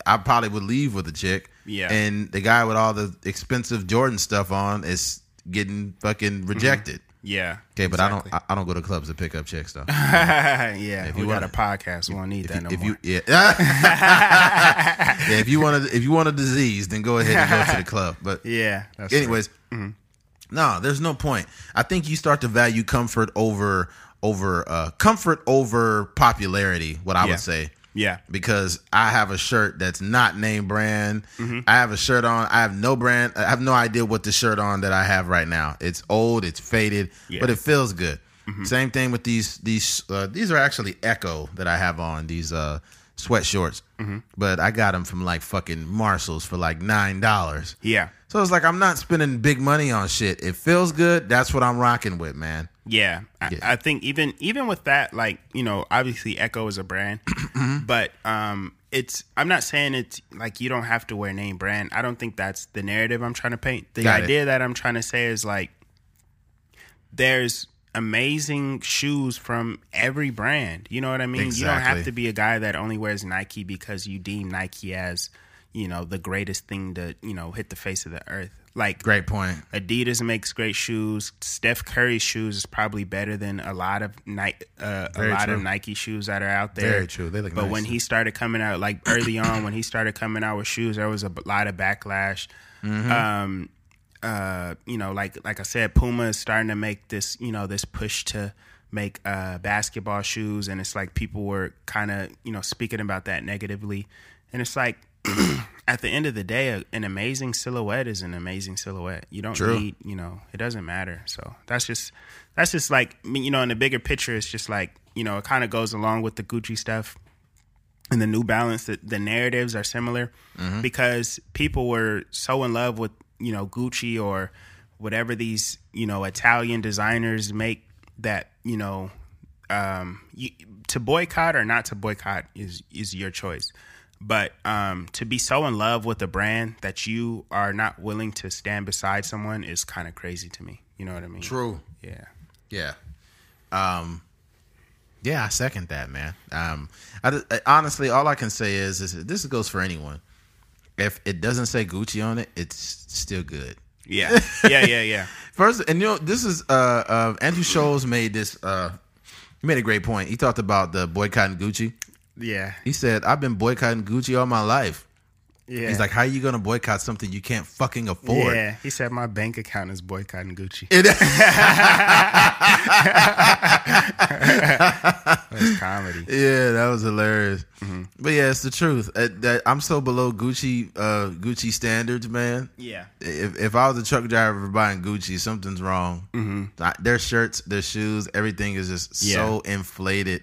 A: I probably would leave with a chick.
B: Yeah.
A: And the guy with all the expensive Jordan stuff on is getting fucking mm-hmm. rejected.
B: Yeah
A: Okay, but I don't. I, I don't go to clubs to pick up chicks though. [LAUGHS]
B: yeah
A: If you
B: got
A: wanna-
B: a podcast we won't need that no
A: if
B: more
A: you yeah. [LAUGHS] yeah, if you want to if you want a disease, then go ahead and go to the [LAUGHS] club. But
B: yeah that's
A: anyways,
B: Mm-hmm.
A: no, there's no point. I think you start to value comfort over over uh comfort over popularity, what I
B: Yeah.
A: would say.
B: Yeah.
A: because I have a shirt that's not name brand.
B: Mm-hmm.
A: I have a shirt on. I have no brand. I have no idea what the shirt on that I have right now. It's old. It's faded,
B: Yeah. Mm-hmm.
A: but it feels good. Same thing with these. These uh, these are actually Ecko that I have on. These uh, sweat shorts,
B: Mm-hmm.
A: but I got them from like fucking Marshalls for like nine dollars.
B: Yeah.
A: So it's like I'm not spending big money on shit. It feels good. That's what I'm rocking with, man.
B: Yeah, I,
A: Yeah.
B: I think even even with that, like you know, obviously Ecko is a brand, [CLEARS THROAT] but um, it's I'm not saying it's like you don't have to wear name brand. I don't think that's the narrative I'm trying to paint. The
A: Got it.
B: idea that I'm trying to say is like there's amazing shoes from every brand. You know what I mean? You don't have to be a guy that only wears Nike because you deem Nike as you know the greatest thing to you know hit the face of the earth. Like
A: Great point.
B: Adidas makes great shoes. Steph Curry's shoes is probably better than a lot of Nike, uh, a lot
A: true.
B: of Nike shoes that are out there.
A: Very true. They look
B: but
A: nice.
B: when he started coming out, like early [COUGHS] on, when he started coming out with shoes, there was a lot of backlash.
A: Mm-hmm.
B: Um, uh, you know, like like I said, Puma is starting to make this, you know, this push to make uh, basketball shoes, and it's like people were kind of, you know, speaking about that negatively, and it's like. [CLEARS THROAT] At the end of the day, a- an amazing silhouette is an amazing silhouette. You don't
A: True.
B: need, you know, it doesn't matter. So that's just, that's just like, you know, in the bigger picture, it's just like, you know, it kind of goes along with the Gucci stuff and the New Balance. The, the narratives are similar because people were so in love with, you know, Gucci or whatever these, you know, Italian designers make that, you know, um, you, to boycott or not to boycott is is your choice. But um, to be so in love with a brand that you are not willing to stand beside someone is kind of crazy to me. You know what I mean?
A: True.
B: Yeah.
A: Yeah. Um yeah, I second that, man. Um I, I- honestly all I can say is, is this goes for anyone. If it doesn't say Gucci on it, it's still good.
B: Yeah. [LAUGHS] Yeah. Yeah. Yeah.
A: First, and you know, this is uh uh Andrew Schulz made this uh he made a great point. He talked about the boycotting Gucci.
B: Yeah.
A: He said, I've been boycotting Gucci all my life.
B: Yeah.
A: He's like, How are you gonna boycott something you can't fucking afford?
B: Yeah. He said my bank account is boycotting Gucci. [LAUGHS]
A: It- [LAUGHS]
B: That's comedy.
A: Yeah, that was hilarious.
B: Mm-hmm.
A: But yeah, it's the truth. Uh, that I'm so below Gucci, uh, Gucci standards, man.
B: Yeah.
A: If if I was a truck driver buying Gucci, something's wrong. Mm-hmm. Their shirts, their shoes, everything is just so inflated.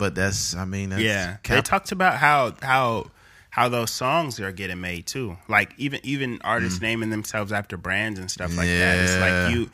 A: But that's, I mean, that's
B: Yeah, they talked about how how how those songs are getting made too. Like even even artists naming themselves after brands and stuff like that. It's
A: Mm.
B: Like you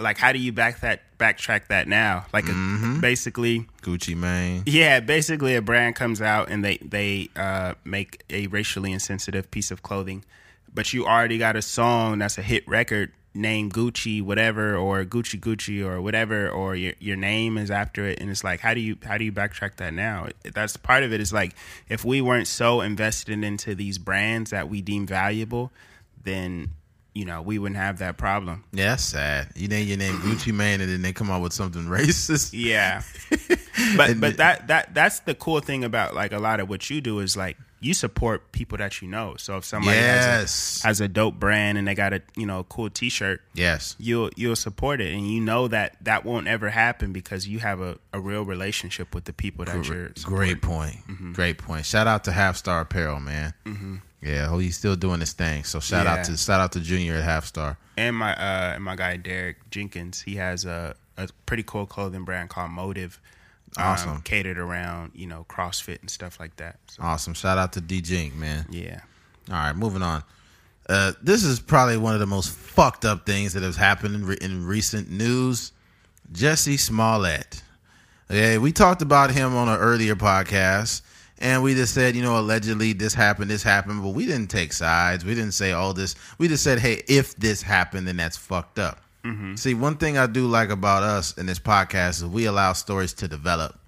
B: like how do you back that backtrack that now? Like a,
A: Mm-hmm.
B: basically
A: Gucci Mane.
B: yeah, basically a brand comes out and they they uh, make a racially insensitive piece of clothing, but you already got a song that's a hit record named Gucci whatever or Gucci Gucci or whatever or your your name is after it and it's like how do you how do you backtrack that now? That's part of it is like if we weren't so invested into these brands that we deem valuable, then you know we wouldn't have that problem.
A: Yeah, that's sad. You name your name [CLEARS THROAT] Gucci Mane and then they come out with something racist.
B: Yeah. [LAUGHS] but but that that that's the cool thing about like a lot of what you do is like you support people that you know. So if somebody
A: Yes.
B: has, a, has a dope brand and they got a you know a cool T-shirt,
A: Yes.
B: you'll you'll support it, and you know that that won't ever happen because you have a, a real relationship with the people that you're. supporting.
A: Great point.
B: Mm-hmm.
A: Great point. Shout out to Half Star Apparel, man. Yeah, oh, he's still doing his thing. So shout
B: Yeah.
A: out to shout out to Junior at Half Star.
B: And my uh and my guy Derek Jenkins, he has a a pretty cool clothing brand called Motive. Um,
A: Awesome.
B: catered around you know CrossFit and stuff like that. So,
A: Awesome. Shout out to D Jink, man.
B: yeah.
A: All right, moving on. Uh, this is probably one of the most fucked up things that has happened in, re- in recent news. Jussie Smollett. Okay, we talked about him on an earlier podcast, and we just said, you know, allegedly this happened, this happened, but we didn't take sides. We didn't say all this. We just said, hey, if this happened, then that's fucked up. See, one thing I do like about us in this podcast is we allow stories to develop.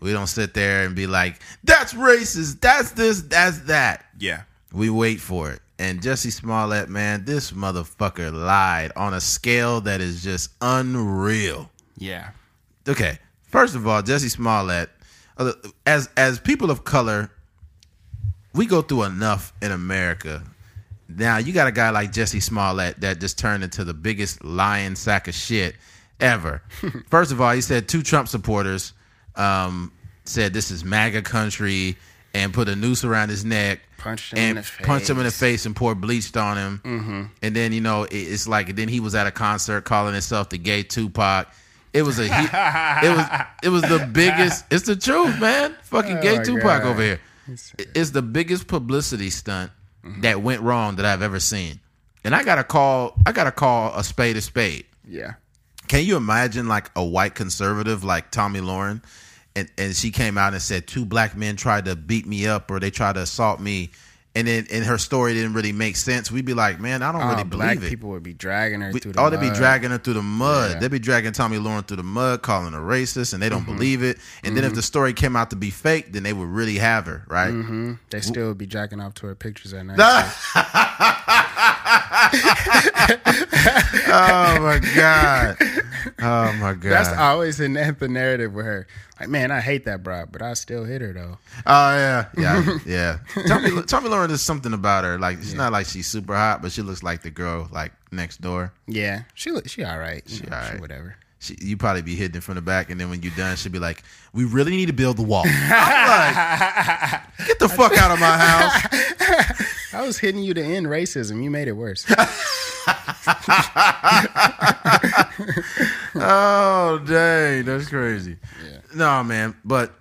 A: We don't sit there and be like, that's racist, that's this, that's that.
B: Yeah.
A: We wait for it. And Jussie Smollett, man, this motherfucker lied on a scale that is just unreal.
B: Yeah.
A: Okay, first of all, Jussie Smollett, uh, as as people of color, we go through enough in America. Now you got a guy like Jussie Smollett that just turned into the biggest lying sack of shit ever. [LAUGHS] First of all, he said two Trump supporters um, said this is MAGA country and put a noose around his neck.
B: Punched him
A: and
B: in the
A: punched him in the
B: face.
A: face and poured bleach on him. Mm-hmm. And then you know it, it's like then he was at a concert calling himself the gay Tupac. It was a he, it was it was the [LAUGHS] biggest. It's the truth, man. Fucking gay
B: Oh, my
A: Tupac
B: God.
A: over here. It's the biggest publicity stunt Mm-hmm. that went wrong that I've ever seen. And I gotta call I gotta call a spade a spade.
B: Yeah.
A: Can you imagine like a white conservative like Tomi Lahren, and and she came out and said two black men tried to beat me up or they tried to assault me, and then and her story didn't really make sense. We'd be like, man, I don't really believe it.
B: people would be dragging her
A: We-
B: through the
A: oh, they'd be
B: mud.
A: dragging her through the mud.
B: Yeah.
A: They'd be dragging Tomi Lahren through the mud, calling her racist, and they don't believe it. And then if the story came out to be fake, then they would really have her, right?
B: Mhm. They still would be jacking off to her pictures at night. [LAUGHS]
A: oh my god! Oh my [LAUGHS] god!
B: That's always in the the narrative with her. Like, man, I hate that broad, but I still hit her though.
A: Oh yeah, yeah, [LAUGHS] yeah. Tomi, Tomi Lahren is something about her. Like it's not like she's super hot, but she looks like the girl like next door.
B: Yeah, she look- she all right. She,
A: all right.
B: whatever.
A: She, you probably be hitting it from the back, and then when you're done, she'll be like, "We really need to build the wall." I'm like, [LAUGHS] "Get the fuck out of my house!" [LAUGHS]
B: I was hitting you to end racism. You made it worse. [LAUGHS]
A: Oh dang, that's crazy.
B: Yeah.
A: No man, but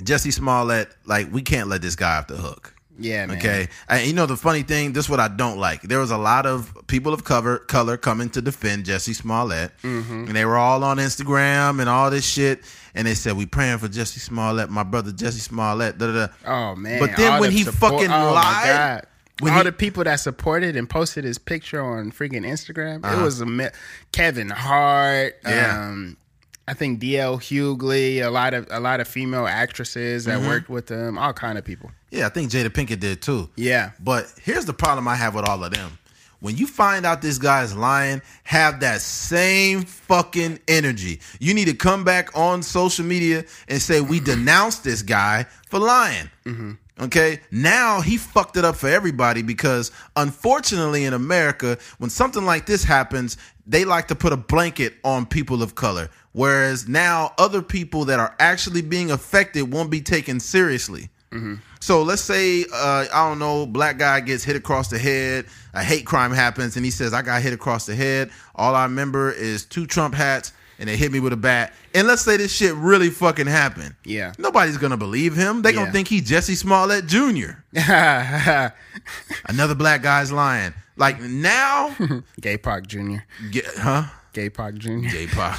A: Jussie Smollett, like we can't let this guy off the hook.
B: Yeah, man.
A: Okay, and you know the funny thing, this is what I don't like. There was a lot of people of cover color coming to defend Jussie Smollett,
B: Mm-hmm.
A: and they were all on Instagram and all this shit. And they said we praying for Jussie Smollett, my brother Jussie Smollett. Da, da, da.
B: Oh man!
A: But then
B: all
A: when he
B: support-
A: fucking
B: oh,
A: lied, when
B: all
A: he-
B: the people that supported and posted his picture on freaking Instagram,
A: Uh-huh.
B: it was a me- Kevin Hart.
A: Yeah.
B: Um, I think DL Hughley, a lot of a lot of female actresses that
A: Mm-hmm.
B: worked with them, all kind of people.
A: Yeah, I think Jada Pinkett did too.
B: Yeah,
A: But here's the problem I have with all of them. When you find out this guy's lying, have that same fucking energy. You need to come back on social media and say, We denounce this guy for lying. Okay? Now he fucked it up for everybody because unfortunately in America, when something like this happens, they like to put a blanket on people of color. Whereas now other people that are actually being affected won't be taken seriously. So let's say uh, I don't know, black guy gets hit across the head, a hate crime happens, and he says, "I got hit across the head. All I remember is two Trump hats, and they hit me with a bat." And let's say this shit really fucking happened.
B: Yeah.
A: nobody's gonna believe him. They gonna think he Jussie Smollett Jr. [LAUGHS] Another black guy's lying. Like now, [LAUGHS]
B: Gay Park Jr.
A: huh?
B: Gay Park Jr.
A: Gay Park.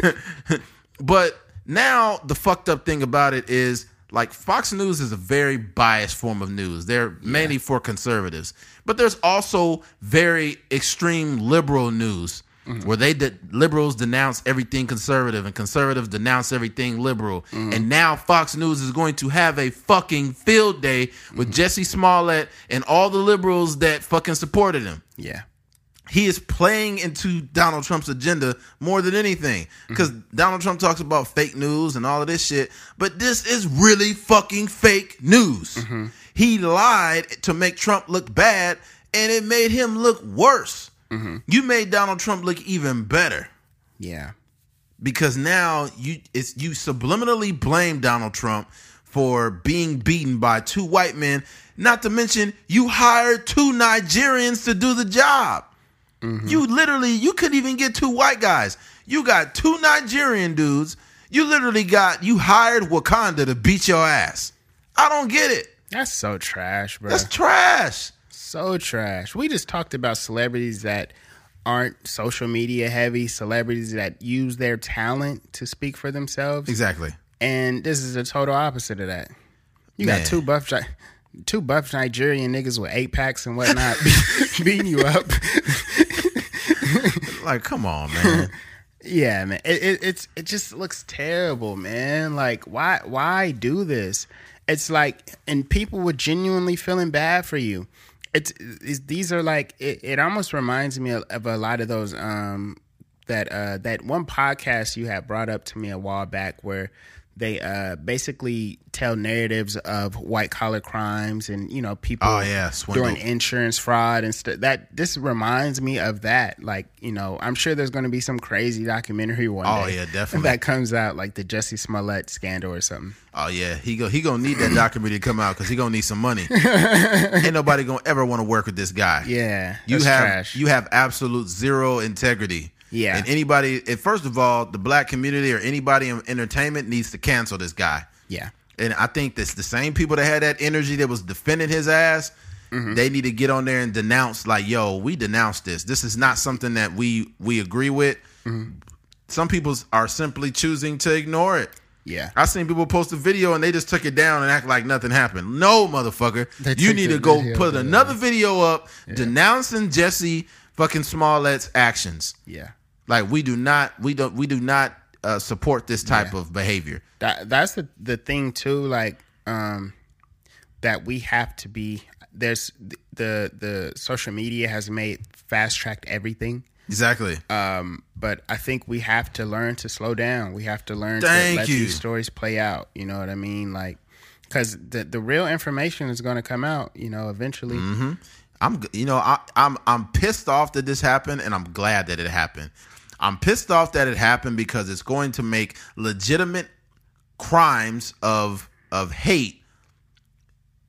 A: [LAUGHS] but now the fucked up thing about it is like Fox News is a very biased form of news. They're mainly for conservatives. But there's also very extreme liberal news Mm-hmm. where they de- liberals denounce everything conservative and conservatives denounce everything liberal. Mm-hmm. And now Fox News is going to have a fucking field day with mm-hmm. Jussie Smollett and all the liberals that fucking supported him
B: Yeah.
A: he is playing into Donald Trump's agenda more than anything. Because Donald Trump talks about fake news and all of this shit, but this is really fucking fake news. He lied to make Trump look bad, and it made him look worse. Mm-hmm. You made Donald Trump look even better
B: Yeah.
A: because now you it's you subliminally blame Donald Trump for being beaten by two white men. Not to mention you hired two Nigerians to do the job. Mm-hmm. You literally you couldn't even get two white guys. You got two Nigerian dudes. You literally got you hired Wakanda to beat your ass. I don't get it.
B: That's so trash, bro.
A: That's trash.
B: So trash. We just talked about celebrities that aren't social media heavy, celebrities that use their talent to speak for themselves.
A: Exactly.
B: And this is the total opposite of that. You
A: Man.
B: got two buff two buff Nigerian niggas with eight packs and whatnot [LAUGHS] beating you up. [LAUGHS]
A: Like, come on, man.
B: Yeah, man. It, it it's it just looks terrible, man. Like why why do this? It's like and people were genuinely feeling bad for you. It's, it's these are like it, it almost reminds me of, of a lot of those um that uh that one podcast you had brought up to me a while back where they uh, basically tell narratives of white collar crimes and you know people
A: Oh, yeah,
B: doing insurance fraud and stuff. That this reminds me of that. Like you know, I'm sure there's going to be some crazy documentary one
A: Oh, yeah, definitely.
B: that comes out like the Jussie Smollett scandal or something.
A: Oh yeah, he go he gonna need that documentary to come out because he gonna need some money. [LAUGHS] Ain't nobody gonna ever want to work with this guy.
B: Yeah,
A: you have
B: trash.
A: you have absolute zero integrity.
B: Yeah.
A: and anybody, and first of all, the black community or anybody in entertainment needs to cancel this guy.
B: yeah,
A: And I think that's the same people that had that energy that was defending his ass.
B: Mm-hmm.
A: They need to get on there and denounce, like, yo, we denounce this. This is not something that we we agree with.
B: Mm-hmm.
A: Some people are simply choosing to ignore it.
B: yeah.
A: I seen people post a video and they just took it down and act like nothing happened. No, motherfucker.
B: They
A: You need to go put another video up denouncing Jussie fucking Smollett's actions.
B: Yeah.
A: Like we do not we don't we do not uh, support this type
B: Yeah.
A: of behavior.
B: That that's the the thing too. Like um, that we have to be. There's the the social media has made fast tracked everything.
A: Exactly.
B: Um, but I think we have to learn to slow down. We have to learn
A: Thank
B: to let
A: you.
B: these stories play out. You know what I mean? Like, because the the real information is going to come out. You know, eventually.
A: Mm-hmm. I'm you know I, I'm I'm pissed off that this happened and I'm glad that it happened. I'm pissed off that it happened because it's going to make legitimate crimes of of hate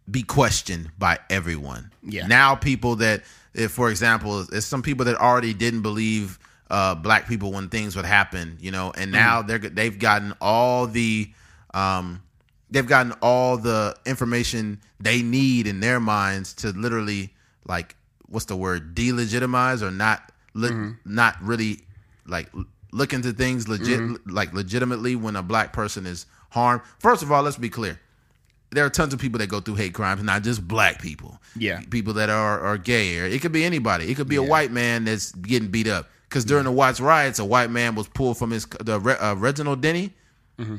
A: be questioned by everyone.
B: Yeah.
A: Now people that if for example, there's some people that already didn't believe uh, black people when things would happen, you know, and now they're they've gotten all the um they've gotten all the information they need in their minds to literally like what's the word delegitimize or not le- not really like look into things legit mm-hmm. like legitimately when a black person is harmed. First of all let's be clear. There are tons of people that go through hate crimes not just black people.
B: Yeah.
A: people that are are gay. Or it could be anybody. It could be a white man that's getting beat up. Because during the Watts riots a white man was pulled from his the uh, Reginald Denny mm-hmm.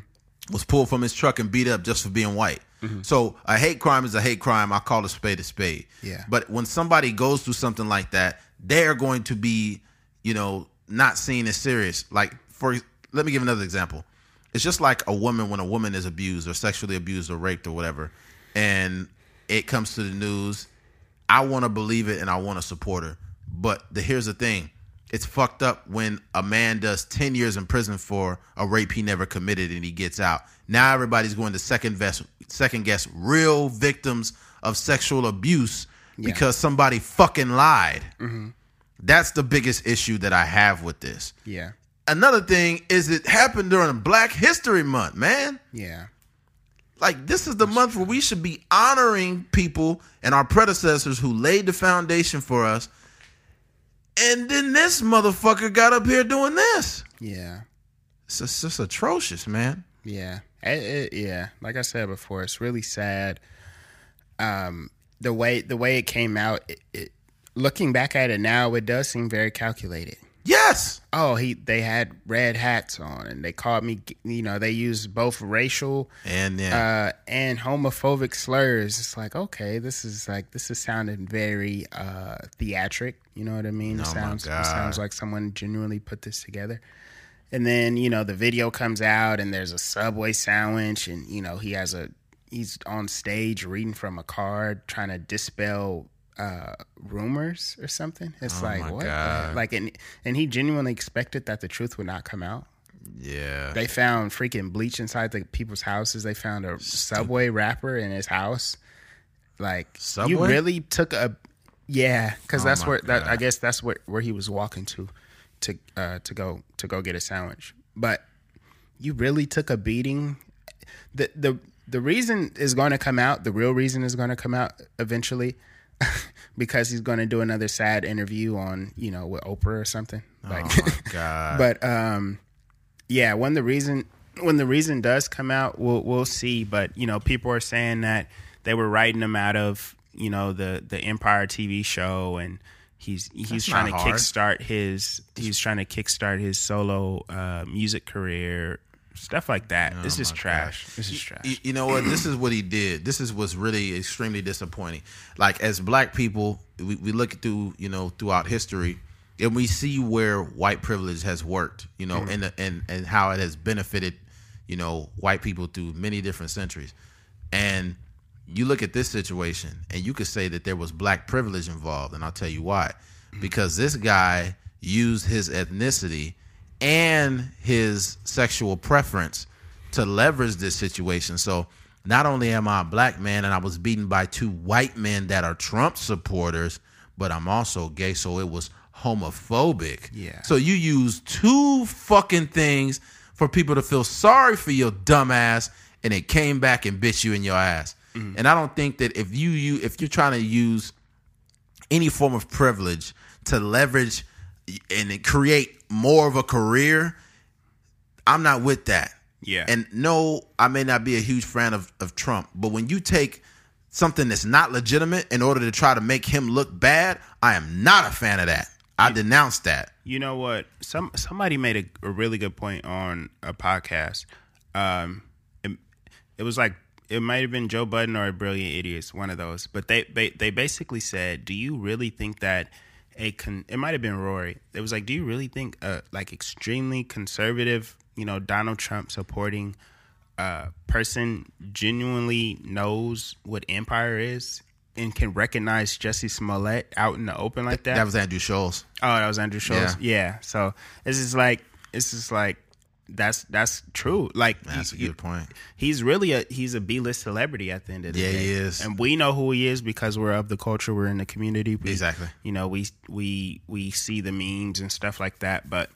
A: was pulled from his truck and beat up just for being white. Mm-hmm. So a hate crime is a hate crime. I call a spade a spade.
B: Yeah.
A: But when somebody goes through something like that, they're going to be, you know, not seen as serious. Like for let me give another example. It's just like a woman when a woman is abused or sexually abused or raped or whatever, and it comes to the news. I want to believe it and I want to support her. But the here's the thing. It's fucked up when a man does 10 years in prison for a rape he never committed and he gets out. Now everybody's going to second guess second guess real victims of sexual abuse because somebody fucking lied. Mm-hmm. That's the biggest issue that I have with this.
B: Yeah.
A: Another thing is it happened during Black History Month, man
B: Yeah.
A: like this is the month where we should be honoring people and our predecessors who laid the foundation for us. And then this motherfucker got up here doing this.
B: Yeah.
A: It's just, just atrocious, man.
B: Yeah, it, it, yeah. Like I said before, it's really sad. Um, the way the way it came out, it, looking back at it now, it does seem very calculated.
A: Yes.
B: Oh, he they had red hats on, and they called me. You know, they used both racial
A: And yeah,
B: uh, and homophobic slurs. It's like okay, this is like this is sounding very uh, theatric. You know what I mean? It
A: Oh my
B: sounds it sounds like someone genuinely put this together. And then you know the video comes out, and there's a Subway sandwich, and you know he has a he's on stage reading from a card, trying to dispel uh rumors or something. It's
A: Oh
B: like what?
A: God.
B: Like and and he genuinely expected that the truth would not come out.
A: yeah.
B: They found freaking bleach inside the people's houses. They found a Subway wrapper in his house. Like you really took a yeah, because
A: Oh
B: that's where that I guess that's where where he was walking to to uh to go to go get a sandwich. But you really took a beating. The the the reason is going to come out. The real reason is going to come out eventually. [LAUGHS] because he's going to do another sad interview on, you know, with Oprah or something. Like
A: oh my [LAUGHS] god.
B: but um yeah when the reason when the reason does come out we'll we'll see but you know people are saying that they were writing him out of you know the the empire tv show and he's he's
A: That's
B: trying to
A: hard.
B: kickstart his he's trying to kickstart his solo uh music career stuff like that oh this is
A: Oh
B: trash this is trash
A: You, you know what? This is what he did. This is what's really extremely disappointing. Like as black people, we, we look through you know throughout history, and we see where white privilege has worked. You know, mm-hmm. and and and how it has benefited you know, white people through many different centuries. And you look at this situation and you could say that there was black privilege involved, and I'll tell you why. Because this guy used his ethnicity and his sexual preference to leverage this situation. So not only am I a black man and I was beaten by two white men that are Trump supporters, but I'm also gay, so it was homophobic.
B: Yeah.
A: So you use two fucking things for people to feel sorry for your dumb ass, and it came back and bit you in your ass. Mm-hmm. And I don't think that if you you if you're trying to use any form of privilege to leverage and create more of a career, I'm not with that.
B: Yeah.
A: And no, I may not be a huge fan of, of Trump, but when you take something that's not legitimate in order to try to make him look bad, I am not a fan of that. I denounce that.
B: You know what? Some somebody made a, a really good point on a podcast. Um, it, it was like it might have been Joe Budden or a Brilliant Idiots, one of those. But they they, they basically said, "Do you really think that a con?" It might have been Rory. It was like, "Do you really think a like extremely conservative, you know, Donald Trump supporting uh, person genuinely knows what empire is?" And can recognize Jussie Smollett out in the open like that.
A: That was Andrew Schulz.
B: Oh, that was Andrew Schulz. Yeah. So it's just like it's just like that's that's true. Like
A: That's a good point.
B: He's really a he's a B list celebrity at the end of the
A: Yeah,
B: day.
A: Yeah, he is.
B: and we know who he is because we're of the culture. We're in the community. We,
A: Exactly.
B: You know, we we we see the memes and stuff like that. But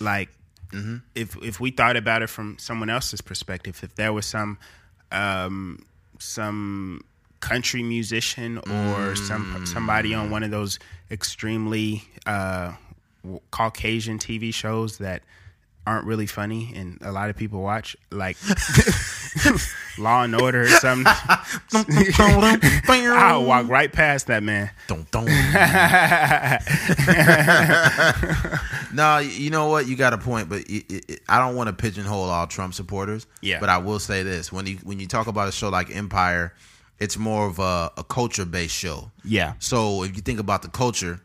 B: like,
A: Mm-hmm.
B: if if we thought about it from someone else's perspective, if there was some um some country musician or
A: Mm.
B: some somebody on one of those extremely uh w- Caucasian TV shows that aren't really funny and a lot of people watch like [LAUGHS] Law and Order or something [LAUGHS] I'll walk right past that man
A: Dun, dun. [LAUGHS] no, you know what? You got a point, but it, it, I don't want to pigeonhole all Trump supporters.
B: Yeah.
A: But I will say this: when you when you talk about a show like Empire, it's more of a, a culture based show.
B: yeah
A: So if you think about the culture,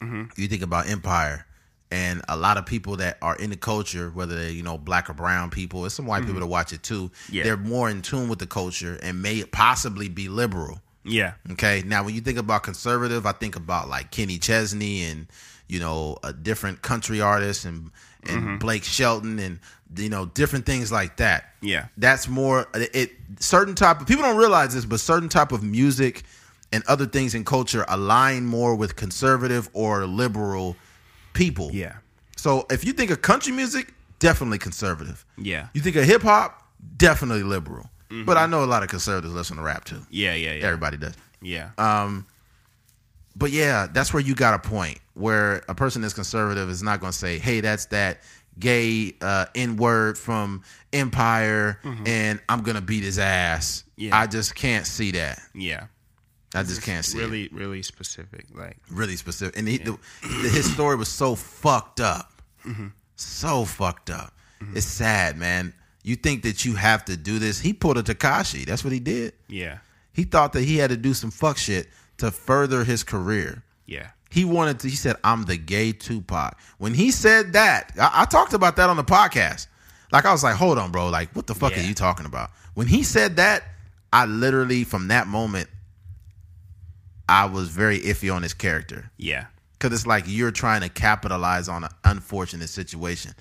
A: mm-hmm. you think about Empire, and a lot of people that are in the culture, whether they're you know black or brown people, it's some white people mm-hmm. that watch it too,
B: Yeah.
A: they're more in tune with the culture and may possibly be liberal.
B: yeah
A: Okay. Now, when you think about conservative, I think about like Kenny Chesney and you know a different country artists and and mm-hmm. Blake Shelton and you know different things like that.
B: Yeah.
A: that's more it. Certain type of people don't realize this, but certain type of music and other things in culture align more with conservative or liberal people.
B: yeah
A: So if you think of country music, definitely conservative.
B: yeah
A: You think of hip hop, definitely liberal. But I know a lot of conservatives listen to rap too.
B: yeah yeah yeah
A: Everybody does.
B: yeah Um
A: But yeah, that's where you got a point where a person that's conservative is not going to say, "Hey, that's that gay uh, N word from Empire, and I'm going to beat his ass."
B: Yeah.
A: I just can't see that.
B: yeah
A: I just can't see it.
B: really really specific like
A: Really specific, and he, the, the, his story was so fucked up, mm-hmm. so fucked up. Mm-hmm. It's sad, man. You think that you have to do this? He pulled a Tekashi. That's what he did.
B: yeah
A: He thought that he had to do some fuck shit to further his career.
B: yeah
A: He wanted to. He said, "I'm the gay Tupac." When he said that, I, I talked about that on the podcast. Like I was like, "Hold on, bro. Like, what the fuck
B: Yeah.
A: are you talking about?" When he said that, I literally, from that moment, I was very iffy on his character
B: yeah
A: because it's like you're trying to capitalize on an unfortunate situation.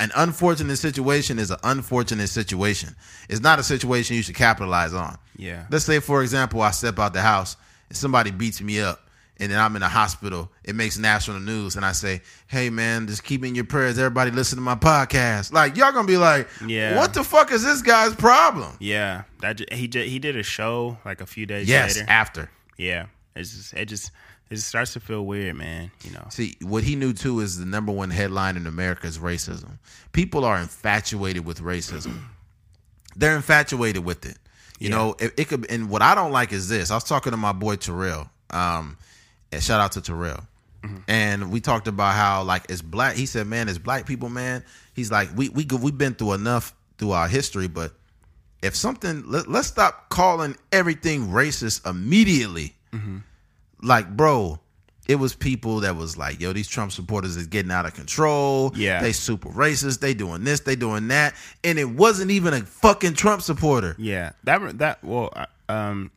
A: An unfortunate situation is an unfortunate situation. It's not a situation you should capitalize on.
B: Yeah.
A: Let's say, for example, I step out the house and somebody beats me up, and then I'm in a hospital. It makes national news, and I say, "Hey, man, just keep in your prayers. Everybody listen to my podcast." Like y'all gonna be like,
B: Yeah.
A: what the fuck is this guy's problem?"
B: Yeah, that he did, he did a show like a few days
A: Yes,
B: later.
A: after.
B: Yeah, it's just it just it just starts to feel weird, man. You know.
A: See, what he knew too is the number one headline in America is racism. People are infatuated with racism. [CLEARS THROAT] They're infatuated with it. You
B: Yeah.
A: know, it, it could. And what I don't like is this. I was talking to my boy Terrell. Um, and shout out to Terrell. And we talked about how like as black. He said, "Man, as black people, man." He's like, "We we we've been through enough through our history, but if something, let, let's stop calling everything racist immediately." Like bro it was people that was like, yo, these Trump supporters is getting out of control.
B: Yeah.
A: They super racist. They doing this, they doing that. And it wasn't even a fucking Trump supporter.
B: Yeah, that that well, um,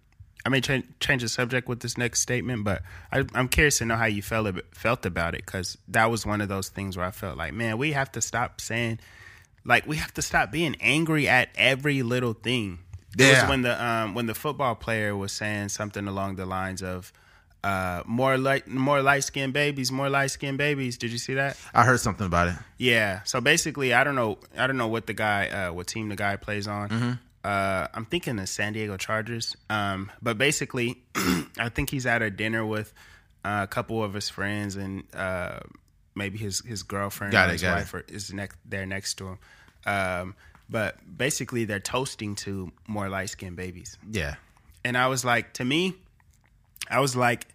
B: I may change change the subject with this next statement, but I, I'm curious to know how you felt felt about it because that was one of those things where I felt like, man, we have to stop saying, like, we have to stop being angry at every little thing. It
A: Yeah.
B: was when the um when the football player was saying something along the lines of. Uh, more light, more light skinned babies, more light skinned babies. Did you see that?
A: I heard something about it.
B: Yeah. So basically, I don't know. I don't know what the guy, uh, what team the guy plays on.
A: Mm-hmm.
B: Uh, I'm thinking the San Diego Chargers. Um, but basically, [CLEARS THROAT] I think he's at a dinner with uh, a couple of his friends and uh, maybe his his girlfriend
A: Got
B: or
A: it,
B: his
A: got
B: wife or is next there next to him. Um, but basically, they're toasting to more light skinned babies.
A: Yeah.
B: And I was like, to me, I was like,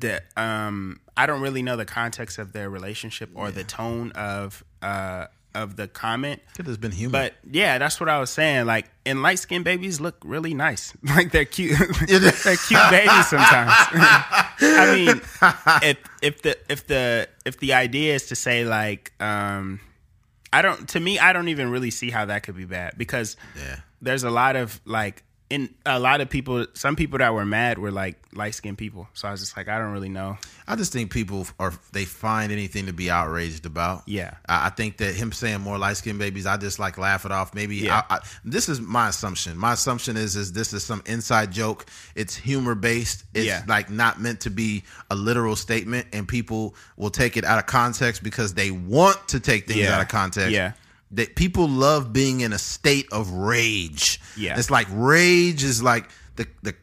B: that um, I don't really know the context of their relationship or the tone of uh, of the comment.
A: Could have been human.
B: But yeah, that's what I was saying. Like, and light skinned babies look really nice. [LAUGHS] Like they're cute. [LAUGHS] they're cute [LAUGHS] babies sometimes. I mean, if if the if the if the idea is to say like, um, I don't. To me, I don't even really see how that could be bad because
A: Yeah.
B: there's a lot of like in a lot of people. Some people that were mad were like light skinned people. So I was just like, I don't really know.
A: I just think people are they find anything to be outraged about.
B: Yeah.
A: I, I think that him saying more light skinned babies, I just like laugh it off. Maybe
B: Yeah.
A: I, I, this is my assumption. My assumption is is this is some inside joke. It's humor based. It's
B: Yeah.
A: like not meant to be a literal statement, and people will take it out of context because they want to take things
B: Yeah.
A: out of context.
B: Yeah.
A: That people love being in a state of rage.
B: Yeah.
A: It's like rage is like the the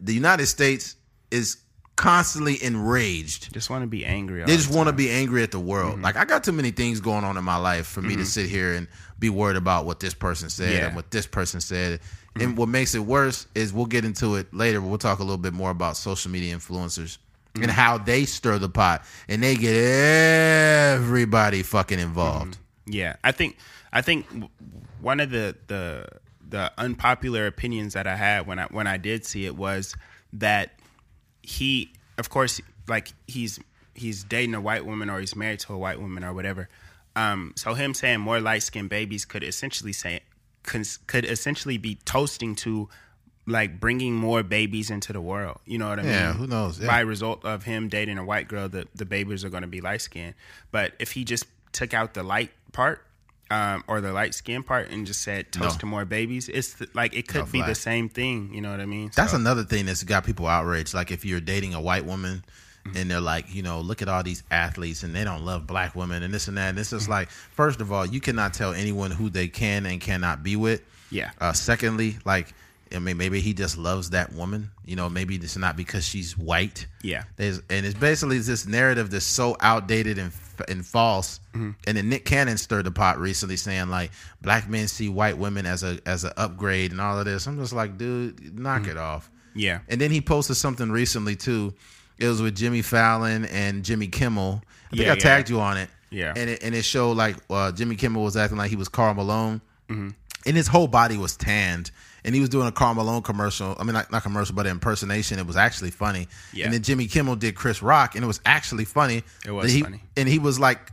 A: the United States is constantly enraged.
B: Just want to be angry. all
A: They just
B: the
A: want to be angry at the world.
B: Mm-hmm.
A: Like I got too many things going on in my life for me to sit here and be worried about what this person said
B: Yeah. Mm-hmm.
A: and what this person said. And what makes it worse is we'll get into it later, but we'll talk a little bit more about social media influencers
B: Mm-hmm.
A: and how they stir the pot and they get everybody fucking involved.
B: Yeah, I think I think one of the the the unpopular opinions that I had when I when I did see it was that he, of course, like he's he's dating a white woman or he's married to a white woman or whatever. Um, so him saying more light skinned babies could essentially say could essentially be toasting to like bringing more babies into the world. You know what I mean?
A: Yeah, who knows? Yeah.
B: By result of him dating a white girl, the the babies are going to be light skinned. But if he just took out the light part. Um, or the light skin part, and just said toast
A: No.
B: to more babies. It's th- like it could
A: No,
B: be the same thing. You know what I mean?
A: That's
B: So-
A: another thing that's got people outraged. Like if you're dating a white woman and they're like, you know, look at all these athletes and they don't love black women and this and that. And it's just like, first of all, you cannot tell anyone who they can and cannot be with.
B: Yeah.
A: Uh, secondly, like, I mean, maybe he just loves that woman. You know, maybe it's not because she's white.
B: Yeah.
A: There's, and it's basically this narrative that's so outdated and and false.
B: Mm-hmm.
A: And then Nick Cannon stirred the pot recently, saying like black men see white women as a as an upgrade and all of this. I'm just like, dude, knock
B: Mm-hmm.
A: it off.
B: Yeah.
A: And then he posted something recently too. It was with Jimmy Fallon and Jimmy Kimmel. I think
B: Yeah,
A: I
B: yeah.
A: tagged you on it.
B: Yeah.
A: And it and it showed like uh, Jimmy Kimmel was acting like he was Karl Malone,
B: Mm-hmm.
A: and his whole body was tanned. And he was doing a Karl Malone commercial. I mean, not, not commercial, but impersonation. It was actually funny.
B: Yeah.
A: And then Jimmy Kimmel did Chris Rock, and it was actually funny.
B: It was
A: he,
B: funny.
A: And he was like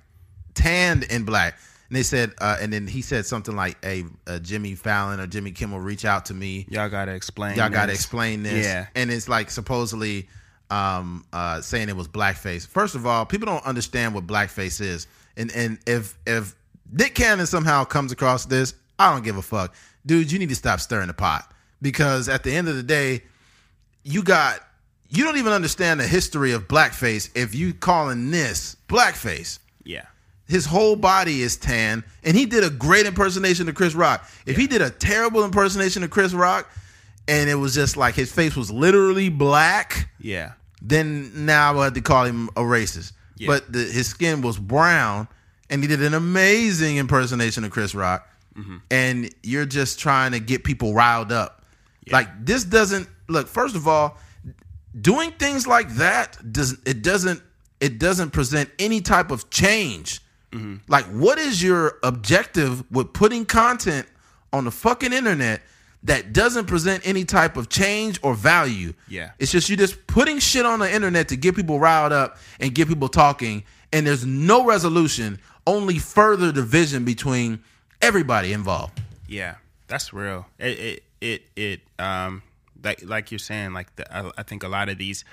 A: tanned in black. And they said, uh, and then he said something like, "Hey, uh, Jimmy Fallon or Jimmy Kimmel, reach out to me.
B: Y'all gotta explain.
A: Y'all got to explain this."
B: Yeah.
A: And it's like supposedly um, uh, saying it was blackface. First of all, people don't understand what blackface is, and and if if Nick Cannon somehow comes across this, I don't give a fuck, dude. You need to stop stirring the pot because at the end of the day, you got you don't even understand the history of blackface if you calling this blackface.
B: Yeah.
A: His whole body is tan, and he did a great impersonation of Chris Rock. If he did a terrible impersonation of Chris Rock, and it was just like his face was literally black,
B: Yeah.
A: then now I would have to call him a racist.
B: Yeah.
A: But the, his skin was brown, and he did an amazing impersonation of Chris Rock.
B: Mm-hmm.
A: And you're just trying to get people riled up. Like this doesn't look. First of all, doing things like that doesn't. it doesn't it doesn't present any type of change. Like, what is your objective with putting content on the fucking internet that doesn't present any type of change or value.
B: Yeah.
A: It's just you just putting shit on the internet to get people riled up and get people talking, and there's no resolution, only further division between everybody involved.
B: Yeah, that's real. It it it, it um like like you're saying like the, I, I think a lot of these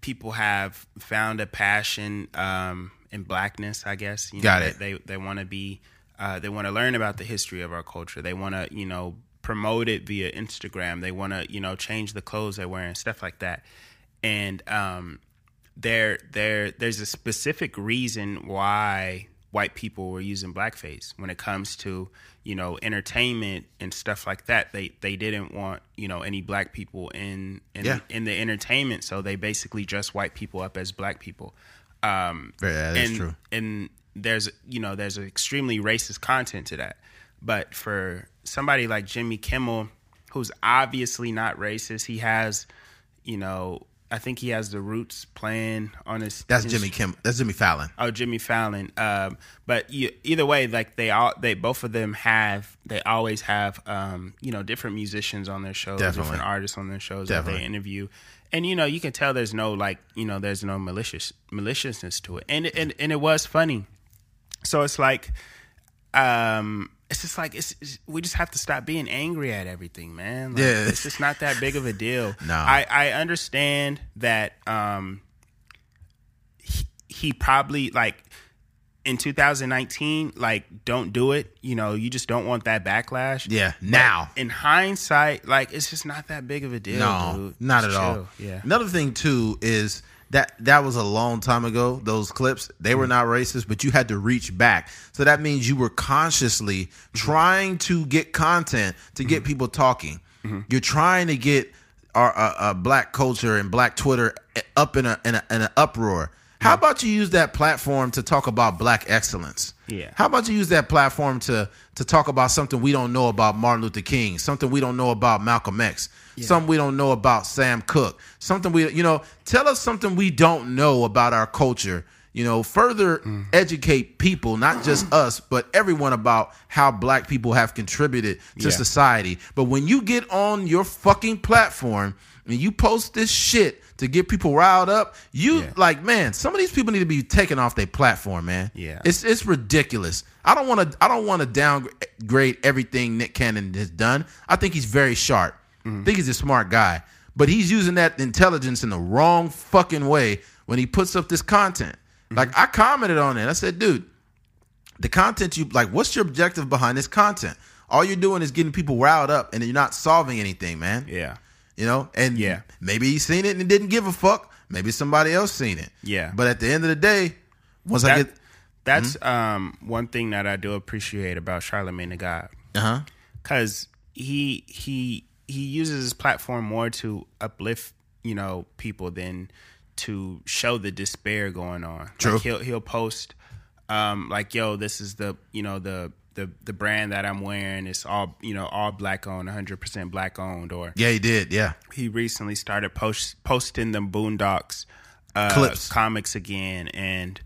B: people have found a passion um in blackness, I guess. You know,
A: Got it.
B: They they, want to be uh they want to learn about the history of our culture. They want to, you know, promote it via Instagram. They want to, you know, change the clothes they're wearing, stuff like that. And um there there there's a specific reason why white people were using blackface when it comes to you know entertainment and stuff like that they they didn't want you know any black people in in,
A: Yeah.
B: in the entertainment so they basically dressed white people up as black people um
A: Yeah, that's
B: and,
A: true.
B: and there's you know there's extremely racist content to that but for somebody like Jimmy Kimmel who's obviously not racist he has you know I think he has the roots playing on his
A: That's
B: his-
A: Jimmy Kim. That's Jimmy Fallon.
B: Oh, Jimmy Fallon. Um, but you, either way, like they all, they both of them have, they always have, um, you know, different musicians on their shows,
A: Definitely.
B: different artists on their shows that they interview, and you know, you can tell there's no like, you know, there's no malicious maliciousness to it, and and and it was funny. So it's like, um, it's just like it's, it's we just have to stop being angry at everything, man. Like,
A: Yeah.
B: it's just not that big of a deal. [LAUGHS]
A: No.
B: I I understand that. Um, he, he probably like in 2019 like don't do it you know you just don't want that backlash
A: Yeah,
B: But
A: now.
B: in hindsight like it's just not that big of a deal
A: No,
B: dude.
A: not
B: Just
A: at all.
B: yeah
A: Another thing too is that that was a long time ago. Those clips they
B: Mm-hmm.
A: were not racist, but you had to reach back. So that means you were consciously
B: Mm-hmm.
A: trying to get content to get people talking.
B: Mm-hmm.
A: You're trying to get our uh, uh, black culture and black Twitter up in a in, a, in an uproar. How about you use that platform to talk about black excellence?
B: Yeah.
A: How about you use that platform to to talk about something we don't know about Martin Luther King, something we don't know about Malcolm X, something we don't know about Sam Cooke, something we you know, tell us something we don't know about our culture. You know, further
B: Mm.
A: educate people, not just [CLEARS THROAT] us, but everyone about how black people have contributed to
B: Yeah.
A: society. But when you get on your fucking platform and you post this shit to get people riled up, you
B: Yeah.
A: like, man, some of these people need to be taken off their platform, man.
B: Yeah.
A: It's it's ridiculous. I don't want to I don't want to downgrade everything Nick Cannon has done. I think he's very sharp. I think he's a smart guy, but he's using that intelligence in the wrong fucking way when he puts up this content. Like I commented on it. I said, dude, the content you like, what's your objective behind this content? All you're doing is getting people riled up, and you're not solving anything, man.
B: yeah
A: You know, and
B: Yeah.
A: maybe he seen it and didn't give a fuck. Maybe somebody else seen it.
B: Yeah.
A: But at the end of the day, once I get,
B: that's
A: Mm-hmm.
B: um one thing that I do appreciate about Charlemagne the God
A: uh huh,
B: because he he he uses his platform more to uplift you know people than to show the despair going on.
A: True.
B: Like he'll he'll post um like yo this is the you know the the the brand that I'm wearing it's all you know all black owned 100% black owned or
A: yeah, he did, yeah,
B: he recently started post, posting the Boondocks uh,
A: Clips.
B: comics again, and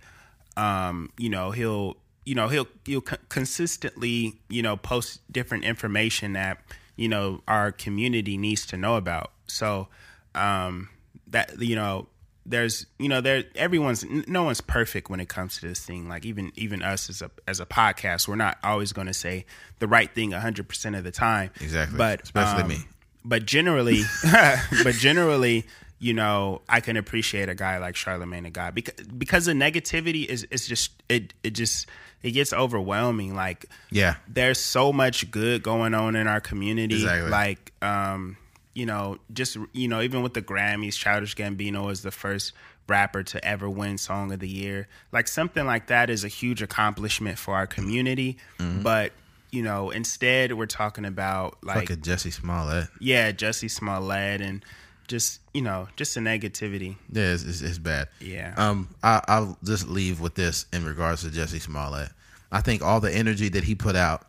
B: um, you know he'll you know he'll he'll co- consistently you know post different information that you know our community needs to know about. So um, that you know there's you know there everyone's no one's perfect when it comes to this thing like even even us as a as a podcast we're not always going to say the right thing 100% of the time
A: Exactly.
B: but
A: Especially
B: um,
A: me.
B: but generally [LAUGHS] [LAUGHS] but generally you know i can appreciate a guy like charlemagne the god because because the negativity is is just it it just it gets overwhelming like
A: yeah,
B: there's so much good going on in our community
A: Exactly.
B: like um you know just you know even with the grammys childish gambino is the first rapper to ever win song of the year like something like that is a huge accomplishment for our community
A: Mm-hmm.
B: but you know instead we're talking about like
A: fucking Jussie Smollett.
B: yeah, Jussie Smollett and just you know just the negativity.
A: Yeah, it's, it's, it's bad.
B: Yeah.
A: Um, I, I'll just leave with this in regards to Jussie Smollett. I think all the energy that he put out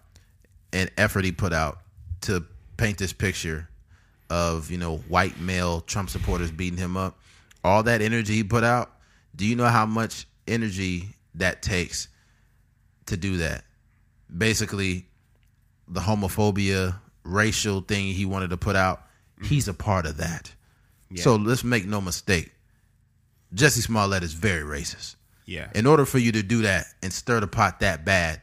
A: and effort he put out to paint this picture of you know white male Trump supporters beating him up, all that energy he put out. Do you know how much energy that takes to do that? Basically, the homophobia, racial thing he wanted to put out.
B: Mm-hmm.
A: He's a part of that. So let's make no mistake. Jussie Smollett is very racist.
B: Yeah.
A: In order for you to do that and stir the pot that bad,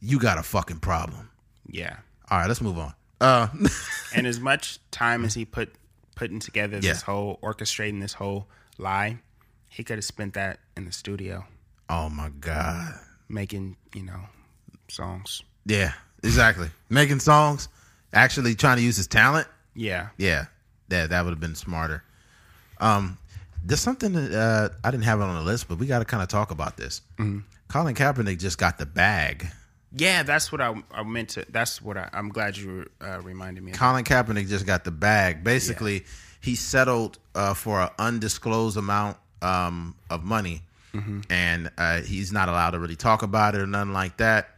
A: you got a fucking problem.
B: yeah.
A: All right, let's move on. Uh, [LAUGHS]
B: and as much time as he put putting together
A: Yeah.
B: this whole orchestrating this whole lie, he could have spent that in the studio
A: oh my god.
B: making, you know, songs.
A: Yeah, exactly. Making songs, actually trying to use his talent.
B: Yeah.
A: Yeah, that that would have been smarter. Um, there's something that uh, I didn't have it on the list, but we got to kind of talk about this. Colin Kaepernick just got the bag.
B: Yeah, that's what I, I meant to. That's what I, I'm glad you uh, reminded me. Of.
A: Colin Kaepernick just got the bag. Basically, he settled uh, for an undisclosed amount um, of money, and uh, he's not allowed to really talk about it or nothing like that.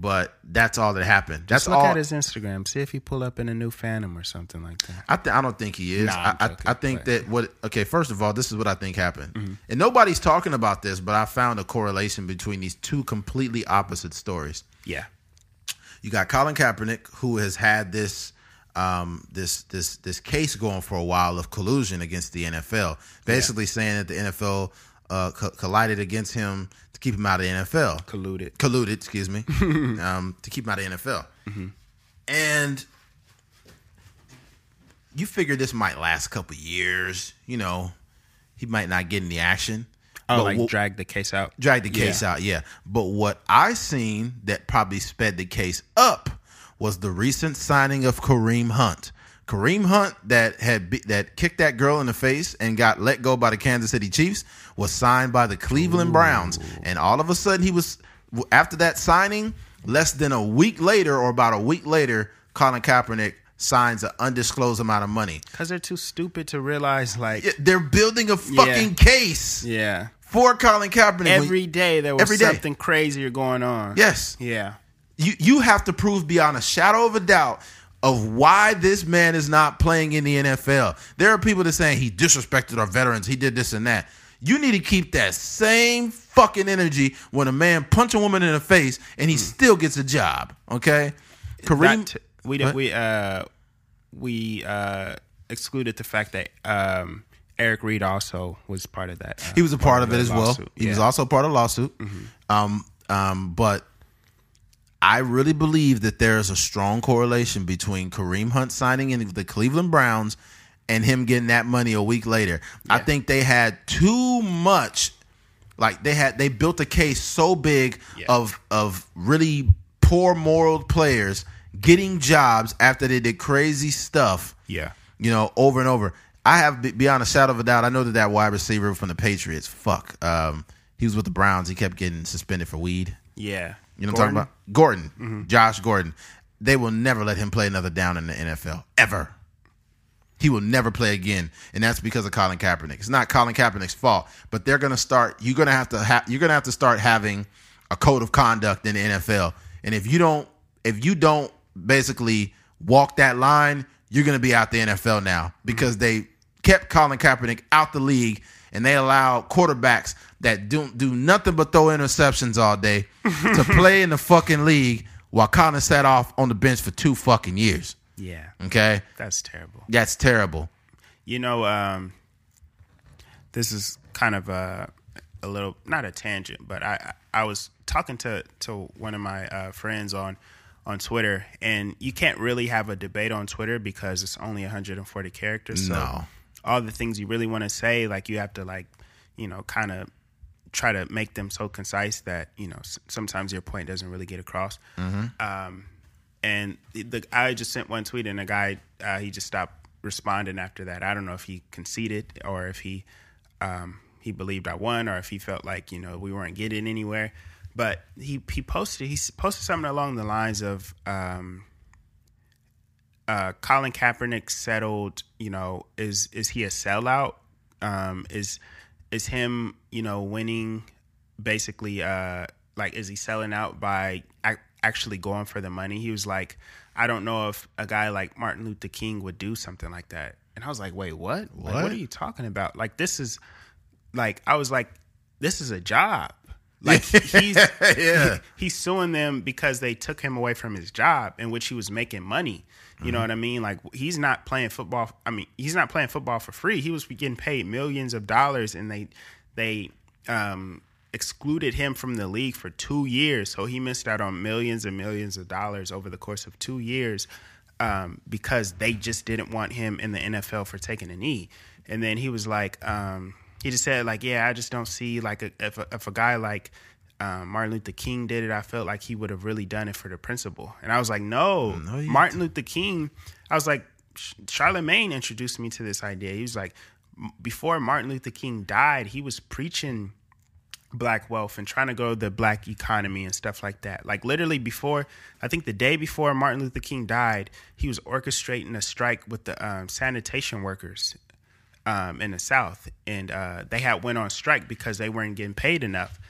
A: But that's all that happened. That's
B: Just look
A: all.
B: at his Instagram. See if he pull up in a new Phantom or something like that.
A: I, th- I don't think he is.
B: Nah, I'm
A: I, I, think
B: but-
A: that what okay. First of all, this is what I think happened,
B: Mm-hmm.
A: and nobody's talking about this, but I found a correlation between these two completely opposite stories.
B: Yeah.
A: You got Colin Kaepernick, who has had this um, this this this case going for a while of collusion against the NFL, basically saying that the NFL uh, co- collided against him to keep him out of the NFL
B: Colluded.
A: colluded, excuse me, [LAUGHS] um, to keep him out of the NFL. And you figure this might last a couple years. You know, he might not get any action.
B: Oh,
A: But
B: like
A: what-
B: drag the case out.
A: drag the case out, yeah. But what I seen that probably sped the case up was the recent signing of Kareem Hunt. Kareem Hunt that had be, that kicked that girl in the face and got let go by the Kansas City Chiefs was signed by the Cleveland Browns, and all of a sudden he was after that signing. Less than a week later, or about a week later, Colin Kaepernick signs an undisclosed amount of money.
B: Because they're too stupid to realize, like,
A: Yeah, They're building a fucking case
B: yeah.
A: for Colin Kaepernick.
B: Every day there was
A: Every day.
B: something crazier going on.
A: yes,
B: Yeah.
A: you you have to prove beyond a shadow of a doubt of why this man is not playing in the NFL. There are people that saying he disrespected our veterans, he did this and that. You need to keep that same fucking energy when a man punch a woman in the face and he still gets a job. Okay, Kareem.
B: That- we did, we uh we uh excluded the fact that um Eric Reid also was part of that. uh,
A: he was a part of it
B: the
A: as well. He was
B: Yeah. Mm-hmm.
A: also part of the lawsuit. Um, um, but I really believe that there is a strong correlation between Kareem Hunt signing in the Cleveland Browns and him getting that money a week later. I think they had too much. Like they had, they built a case so big
B: Yeah.
A: of of really poor moral players getting jobs after they did crazy stuff
B: Yeah.
A: you know, over and over. I have beyond a shadow of a doubt. I know that that wide receiver from the Patriots, fuck, um, he was with the Browns. He kept getting suspended for weed.
B: Yeah.
A: You know what I'm talking about? Gordon,
B: Mm-hmm.
A: Josh Gordon. They will never let him play another down in the NFL ever. He will never play again, and that's because of Colin Kaepernick. It's not Colin Kaepernick's fault, but they're gonna start. You're gonna have to. Ha- you're gonna have to start having a code of conduct in the NFL, and if you don't, if you don't basically walk that line, you're gonna be out the NFL now because they kept Colin Kaepernick out the league, and they allow quarterbacks that don't do nothing but throw interceptions all day [LAUGHS] to play in the fucking league while Colin sat off on the bench for two fucking years.
B: Yeah.
A: Okay,
B: That's terrible.
A: that's terrible.
B: You know, um, this is kind of a, a little not a tangent, but I I was talking to to one of my uh, friends on on Twitter, and you can't really have a debate on Twitter because it's only 140 characters. So
A: No.
B: All the things you really want to say, like you have to like, you know, kind of try to make them so concise that you know s- sometimes your point doesn't really get across. Um, and the, I just sent one tweet, and the guy uh, he just stopped responding after that. I don't know if he conceded or if he um, he believed I won or if he felt like you know we weren't getting anywhere. But he he posted he posted something along the lines of um, uh, Colin Kaepernick settled. You know, is is he a sellout? Um, is is him you know winning basically uh like is he selling out by ac- actually going for the money he was like i don't know if a guy like martin luther king would do something like that and i was like wait what like,
A: What?
B: what are you talking about like this is like i was like this is a job Like [LAUGHS] he's
A: Yeah.
B: he's suing them because they took him away from his job in which he was making money. You know what I mean? Like he's not playing football. I mean, he's not playing football for free. He was getting paid millions of dollars, and they they um, excluded him from the league for two years. So he missed out on millions and millions of dollars over the course of two years um, because they just didn't want him in the NFL for taking a knee. And then he was like, um, he just said like, yeah, I just don't see like a, if a, if a guy like um, Martin Luther King did it, I felt like he would have really done it for the principle. And I was like, no,
A: No,
B: Martin Luther King. I was like, Charlemagne introduced me to this idea. He was like, before Martin Luther King died, he was preaching black wealth and trying to grow the black economy and stuff like that. Like literally before, I think the day before Martin Luther King died, he was orchestrating a strike with the um, sanitation workers um, in the South, and uh, they had went on strike because they weren't getting paid enough.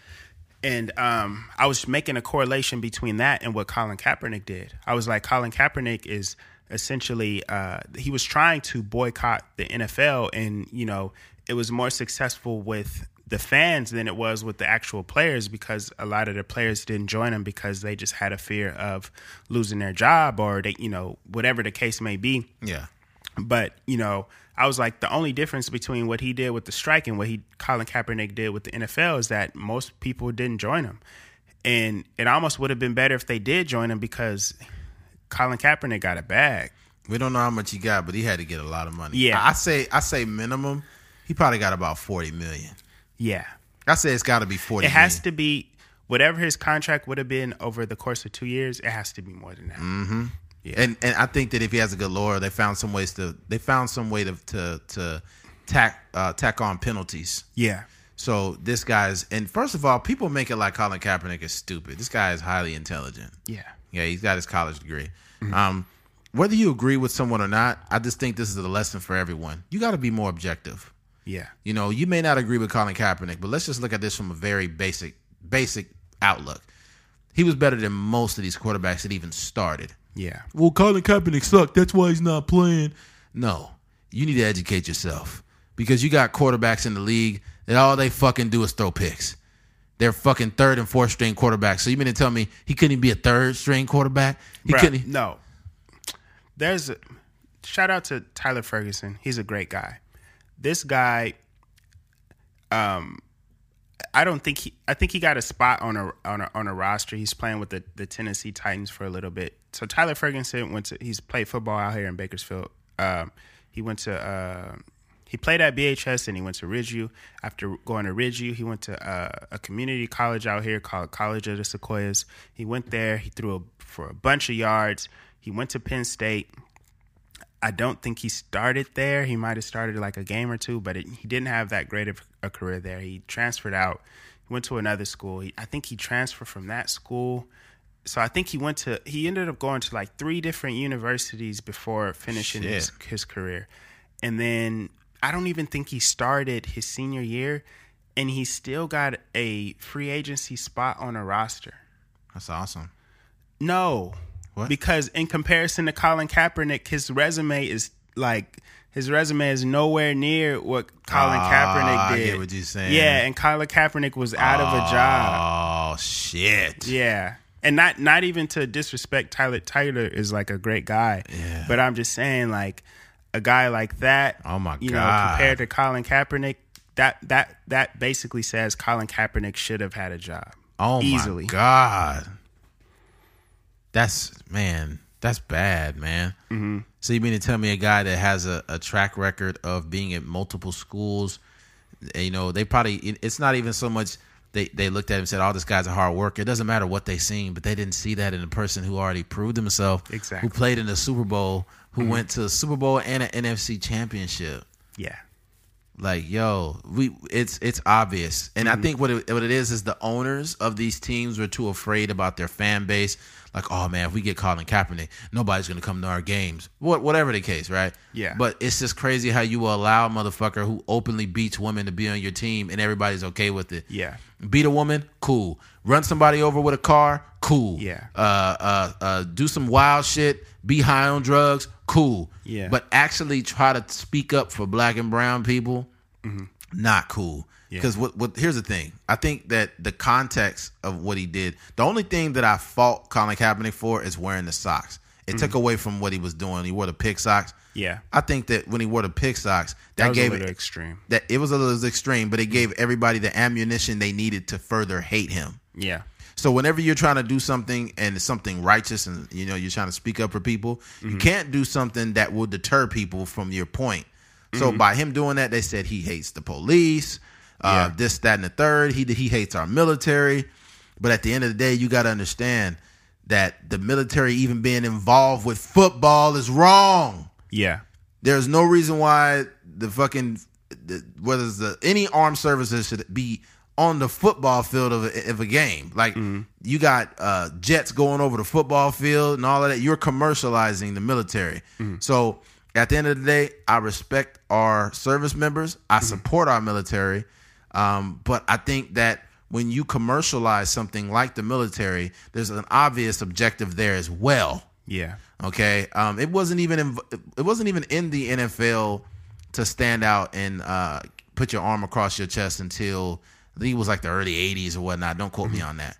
B: And um, I was making a correlation between that and what Colin Kaepernick did. I was like, Colin Kaepernick is essentially uh, he was trying to boycott the NFL, and you know it was more successful with the fans than it was with the actual players because a lot of the players didn't join him because they just had a fear of losing their job or they, you know, whatever the case may be.
A: Yeah.
B: But you know, I was like, the only difference between what he did with the strike and what he Colin Kaepernick did with the NFL is that most people didn't join him, and it almost would have been better if they did join him because Colin Kaepernick got a bag.
A: We don't know how much he got, but he had to get a lot of money.
B: Yeah.
A: I I say I say minimum, he probably got about forty million.
B: Yeah,
A: I say it's got to be forty.
B: it has to be whatever his contract would have been over the course of two years. It has to be more than that.
A: Mm-hmm. And and I think that if he has a good lawyer, they found some ways to they found some way to to to tack uh, tack on penalties.
B: Yeah,
A: So this guy's and first of all, people make it like Colin Kaepernick is stupid. This guy is highly intelligent.
B: yeah,
A: Yeah, he's got his college degree. Um, whether you agree with someone or not, I just think this is a lesson for everyone. You got to be more objective.
B: yeah,
A: You know, you may not agree with Colin Kaepernick, but let's just look at this from a very basic, basic outlook. He was better than most of these quarterbacks that even started.
B: Yeah,
A: Well, Colin Kaepernick sucked. That's why he's not playing. No, you need to educate yourself because you got quarterbacks in the league that all they fucking do is throw picks. They're fucking third and fourth string quarterbacks. So you mean to tell me he couldn't even be a third string quarterback? He
B: Bruh,
A: couldn't.
B: No. There's a shout out to Tyler Ferguson. He's a great guy. This guy, um, I don't think he. I think he got a spot on a on a on a roster. He's playing with the the Tennessee Titans for a little bit. So Tyler Ferguson went to. He's played football out here in Bakersfield. Um, he went to. Uh, he played at BHS and he went to Ridgeview. After going to Ridgeview, he went to uh, a community college out here called College of the Sequoias. He went there. He threw a, for a bunch of yards. He went to Penn State. I don't think he started there. He might have started like a game or two, but it, he didn't have that great of a career there. He transferred out. He went to another school. He, I think he transferred from that school. So I think he went to. He ended up going to like three different universities before finishing his, his career, and then I don't even think he started his senior year, and he still got a free agency spot on a roster.
A: That's awesome.
B: No.
A: What?
B: Because in comparison to Colin Kaepernick, his resume is like his resume is nowhere near what Colin
A: Ah,
B: Kaepernick
A: I
B: did.
A: get what you're saying.
B: Yeah, and Colin Kaepernick was out of a job.
A: Oh shit.
B: Yeah. And not not even to disrespect Tyler Tyler is like a great guy.
A: Yeah.
B: But I'm just saying like a guy like that,
A: Oh my
B: you know, compared to Colin Kaepernick, that that that basically says Colin Kaepernick should have had a job.
A: Oh
B: Easily.
A: my god. That's man. That's bad, man. Mm-hmm. So you mean to tell me a guy that has a, a track record of being at multiple schools? You know, they probably. It's not even so much they they looked at him and said, "Oh, this guy's a hard worker." It doesn't matter what they seen, but they didn't see that in a person who already proved himself,
B: Exactly.
A: who played in the Super Bowl, who went to the Super Bowl and an NFC Championship
B: Yeah.
A: Like yo we it's it's obvious. And i mm-hmm. think what it, what it is is the owners of these teams were too afraid about their fan base. Like oh man if we get Colin Kaepernick nobody's gonna come to our games. What whatever the case right?
B: Yeah.
A: but it's just crazy how you will allow a motherfucker who openly beats women to be on your team and everybody's okay with it.
B: Yeah.
A: Beat a woman cool run somebody over with a car cool
B: Yeah.
A: uh uh uh do some wild shit be high on drugs cool
B: Yeah.
A: but actually try to speak up for black and brown people
B: Mm-hmm.
A: not cool
B: Yeah.
A: Because what what here's the thing. I think that the context of what he did, the only thing that I fault Colin Kaepernick for is wearing the socks. It took away from what he was doing. He wore the pig socks.
B: Yeah.
A: I think that when he wore the pig socks, that,
B: That
A: gave
B: a little
A: it
B: extreme.
A: that it was a little extreme, but it gave everybody the ammunition they needed to further hate him.
B: Yeah.
A: So whenever you're trying to do something and it's something righteous and you know you're trying to speak up for people, you can't do something that will deter people from your point. So by him doing that, they said he hates the police, uh,
B: Yeah.
A: this, that, and the third. He he hates our military. But at the end of the day, you got to understand that the military even being involved with football is wrong.
B: Yeah.
A: There's no reason why the fucking the, whether it's the any armed services should be on the football field of a, of a game. Like you got uh, jets going over the football field and all of that. You're commercializing the military. So at the end of the day, I respect our service members. I support our military. Um, but I think that when you commercialize something like the military, there's an obvious objective there as well.
B: Yeah.
A: Okay, um, it wasn't even in, it wasn't even in the NFL to stand out and uh, put your arm across your chest until I think it was like the early '80s or whatnot. Don't quote me on that.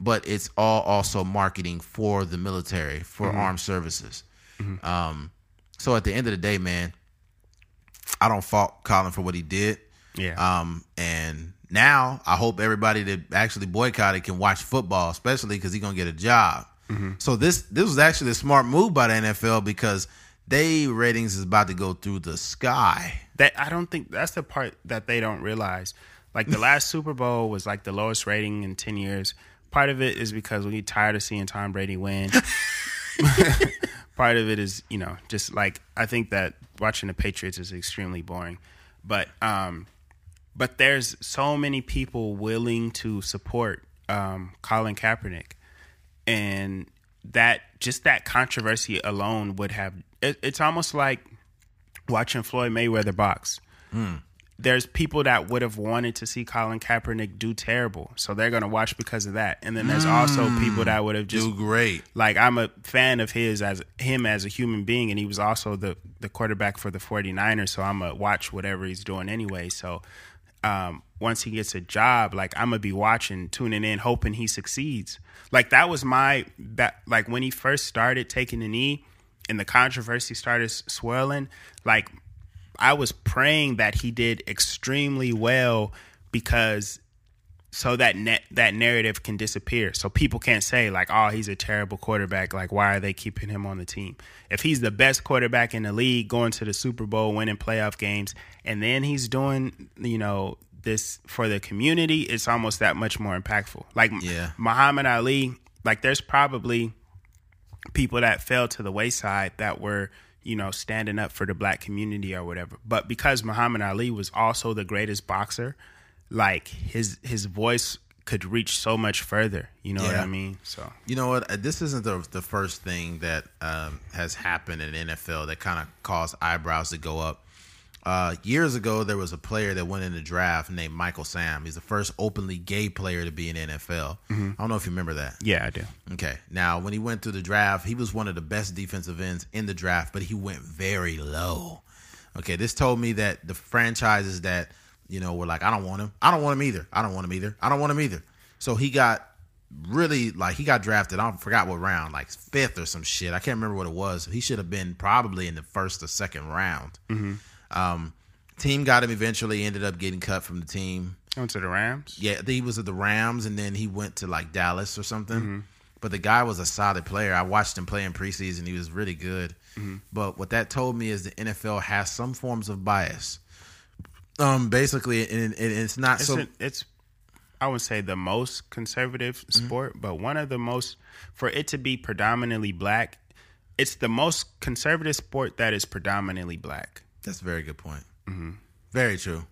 A: But it's all also marketing for the military for armed services. Um, so at the end of the day, man, I don't fault Colin for what he did.
B: Yeah.
A: Um, and now I hope everybody that actually boycotted can watch football, especially because he's gonna get a job. So this this was actually a smart move by the NFL because they ratings is about to go through the sky.
B: that I don't think that's the part that they don't realize. Like the last Super Bowl was like the lowest rating in ten years. Part of it is because we get tired of seeing Tom Brady win. [LAUGHS] Part of it is, you know, just like I think that watching the Patriots is extremely boring. But um but there's so many people willing to support um Colin Kaepernick and that just that controversy alone would have it, it's almost like watching Floyd Mayweather box. There's people that would have wanted to see Colin Kaepernick do terrible, so they're gonna watch because of that. And then there's also people that would have just
A: Do great.
B: like I'm a fan of his as him as a human being, and he was also the the quarterback for the 49ers. So I'm gonna watch whatever he's doing anyway. So um, once he gets a job, like I'm gonna be watching, tuning in, hoping he succeeds. Like that was my that like when he first started taking the knee, and the controversy started swirling. Like I was praying that he did extremely well because so that net that narrative can disappear. So people can't say like, "Oh, he's a terrible quarterback." Like, why are they keeping him on the team? If he's the best quarterback in the league, going to the Super Bowl, winning playoff games, and then he's doing, you know, this for the community, it's almost that much more impactful. Like
A: Yeah.
B: Muhammad Ali, like there's probably people that fell to the wayside that were you know standing up for the black community or whatever but because muhammad ali was also the greatest boxer like his his voice could reach so much further you know what i mean so
A: You know what? This isn't the the first thing that um, has happened in the NFL that kind of caused eyebrows to go up. Uh, years ago, there was a player that went in the draft named Michael Sam. He's the first openly gay player to be in the NFL. I don't know if you remember that.
B: yeah i do
A: Okay. Now, when he went through the draft, he was one of the best defensive ends in the draft, but he went very low. Okay. This told me that the franchises that, you know, were like, I don't want him. I don't want him either. I don't want him either. I don't want him either. So he got really like he got drafted. I forgot what round, like fifth or some shit. I can't remember what it was. He should have been probably in the first or second round. Um, team got him eventually. Ended up getting cut from the team.
B: went to the rams
A: Yeah, he was at the Rams, and then he went to like Dallas or something. But the guy was a solid player. I watched him play in preseason. He was really good. But what that told me is the NFL has some forms of bias. Um, basically, and, and it's not
B: it's,
A: so.
B: a- it's i would say the most conservative sport but one of the most for it to be predominantly black it's the most conservative sport that is predominantly black
A: That's a very good point. Very true.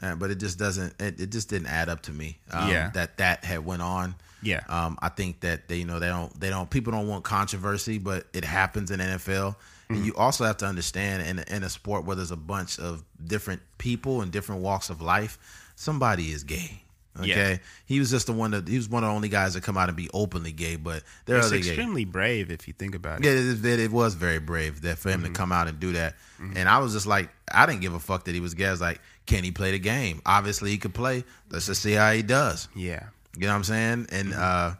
A: Uh, but it just doesn't. It, it just didn't add up to me. Um,
B: Yeah.
A: That that had went on.
B: Yeah.
A: Um, I think that they, you know, they don't, they don't. People don't want controversy, but it happens in NFL. And you also have to understand in in a sport where there's a bunch of different people and different walks of life, somebody is gay. Okay,
B: Yeah.
A: he was just the one that he was one of the only guys that come out and be openly gay. But there are
B: It's
A: other gay.
B: extremely brave if you think about it.
A: Yeah, it, it, it was very brave that for him
B: Mm-hmm.
A: to come out and do that. And I was just like, I didn't give a fuck that he was gay. I was like, can he play the game? Obviously, he could play. Let's just see how he does.
B: Yeah.
A: You know what I'm saying? And uh,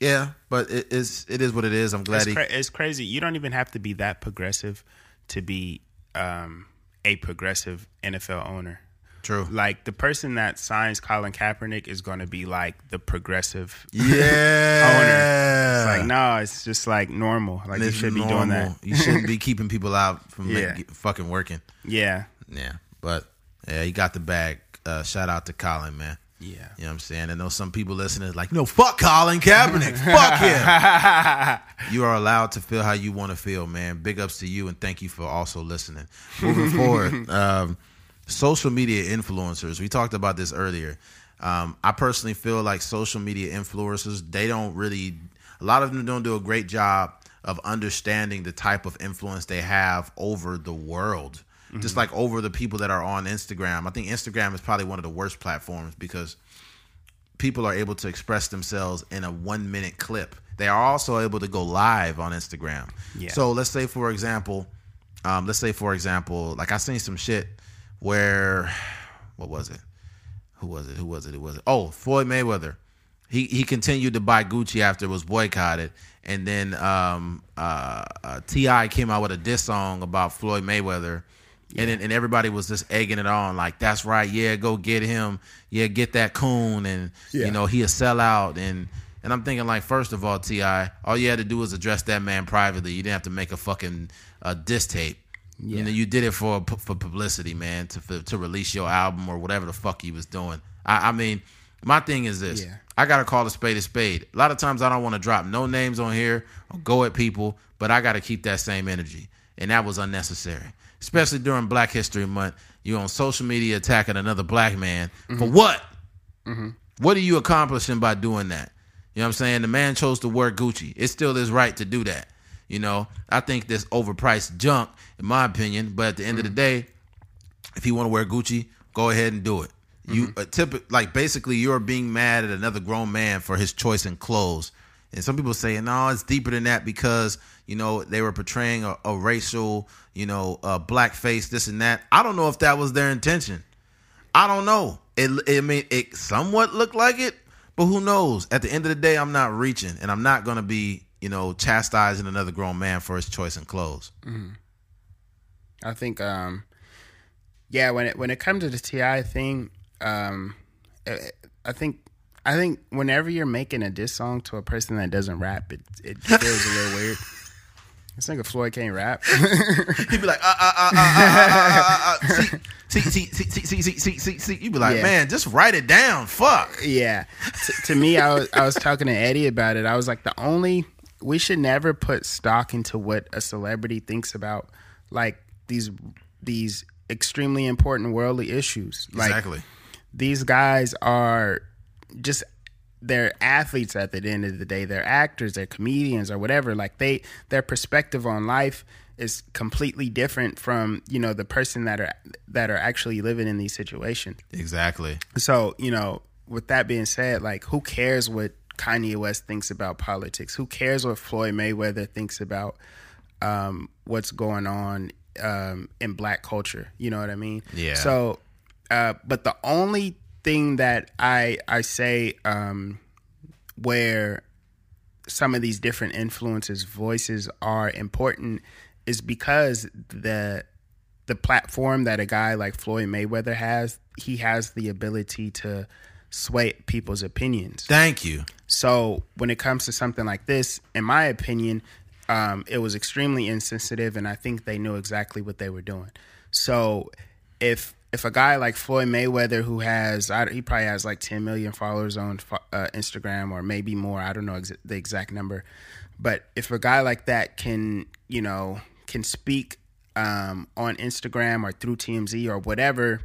A: yeah, but it is it is what it is. I'm glad
B: It's,
A: he.
B: cra- it's crazy. You don't even have to be that progressive to be um, a progressive NFL owner.
A: True.
B: Like the person that signs Colin Kaepernick is going to be like the progressive. [LAUGHS]
A: Yeah.
B: It's like no, it's just like normal. Like you
A: It's
B: should be doing that.
A: You shouldn't be [LAUGHS] keeping people out from
B: Yeah.
A: fucking working.
B: Yeah,
A: Yeah, but yeah, he got the bag. Uh, shout out to Colin, man.
B: yeah.
A: You know what I'm saying? I know some people listening like, no, fuck Colin Kaepernick. [LAUGHS] fuck him. You are allowed to feel how you want to feel, man. Big ups to you and thank you for also listening. Moving forward, um, social media influencers. We talked about this earlier. Um, I personally feel like social media influencers, they don't really, a lot of them don't do a great job of understanding the type of influence they have over the world. Just like over the people that are on Instagram. I think Instagram is probably one of the worst platforms because people are able to express themselves in a one minute clip. They are also able to go live on Instagram.
B: Yeah.
A: So let's say, for example, um, let's say, for example, like I seen some shit where, what was it? Who was it? Who was it? Who was it? Oh, Floyd Mayweather. He he continued to buy Gucci after it was boycotted, and then um, uh, uh, T.I. came out with a diss song about Floyd Mayweather. And then, and everybody was just egging it on, like that's right, yeah, go get him, yeah, get that coon, and
B: Yeah.
A: you know he a sellout, and and I'm thinking like, first of all, T.I., all you had to do was address that man privately. You didn't have to make a fucking uh, diss tape. You know, you did it for for publicity, man, to for, to release your album or whatever the fuck you was doing. I, I mean, my thing is this:
B: Yeah.
A: I gotta call a spade a spade. A lot of times I don't want to drop no names on here or go at people, but I gotta keep that same energy, and that was unnecessary, especially during Black History Month. You on social media attacking another black man for mm-hmm. what? Mm-hmm. What are you accomplishing by doing that? You know what I'm saying? The man chose to wear Gucci. It's still his right to do that. You know, I think this overpriced junk, in my opinion. But at the end of the day, if you want to wear Gucci, go ahead and do it. You uh, tip like basically you're being mad at another grown man for his choice in clothes. And some people say, no, it's deeper than that because you know they were portraying a, a racial, you know, uh, black face, this and that. I don't know if that was their intention. I don't know. It, I mean, it somewhat looked like it, but who knows? At the end of the day, I'm not reaching, and I'm not gonna be, you know, chastising another grown man for his choice in clothes.
B: I think, um, yeah, when it when it comes to the T.I. thing, um, I I think I think whenever you're making a diss song to a person that doesn't rap, it it feels a little weird. This nigga Floyd can't rap.
A: He'd be like, uh, uh, uh, uh, uh, uh, uh, uh, uh, see, see, see, see, see, see, see, see, see. You'd be like,
B: Yeah.
A: man, just write it down. Fuck.
B: yeah. T- to me, I was I was talking to Eddie about it. I was like, the only we should never put stock into what a celebrity thinks about like these these extremely important worldly issues. Like
A: Exactly.
B: these guys are just they're athletes at the end of the day. They're actors, they're comedians or whatever. Like they their perspective on life is completely different from, you know, the person that are that are actually living in these situations.
A: Exactly.
B: So, you know, with that being said, like who cares what Kanye West thinks about politics? Who cares what Floyd Mayweather thinks about um, what's going on um, in black culture? You know what I mean?
A: Yeah.
B: So, uh, but the only thing that I I say um, where some of these different influences voices are important is because the the platform that a guy like Floyd Mayweather has, he has the ability to sway people's opinions.
A: Thank you.
B: So when it comes to something like this, in my opinion, um, it was extremely insensitive, and I think they knew exactly what they were doing. So if if a guy like Floyd Mayweather, who has I, he probably has like 10 million followers on uh, Instagram or maybe more, I don't know ex- the exact number, but if a guy like that can you know can speak um, on Instagram or through TMZ or whatever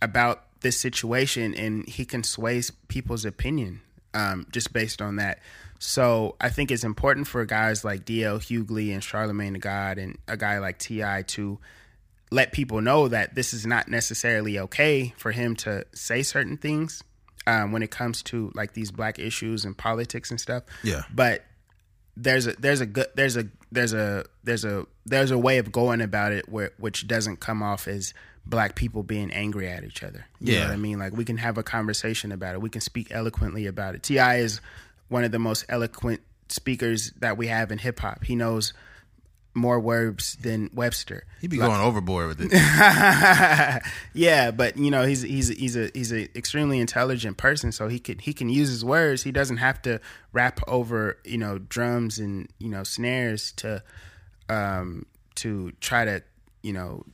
B: about this situation, and he can sway people's opinion um, just based on that. So I think it's important for guys like DL Hughley and Charlemagne the God and a guy like T.I. to let people know that this is not necessarily okay for him to say certain things. um, when it comes to like these black issues and politics and stuff.
A: Yeah.
B: But there's a there's a good there's a there's a there's a there's a way of going about it where which doesn't come off as black people being angry at each other. You know
A: Yeah.
B: what I mean? Like we can have a conversation about it. We can speak eloquently about it. T.I. is one of the most eloquent speakers that we have in hip hop. He knows more words than Webster.
A: He'd be going overboard with it. [LAUGHS]
B: yeah, but you know he's he's he's a he's an extremely intelligent person, so he could he can use his words. He doesn't have to rap over you know drums and you know snares to um to try to you know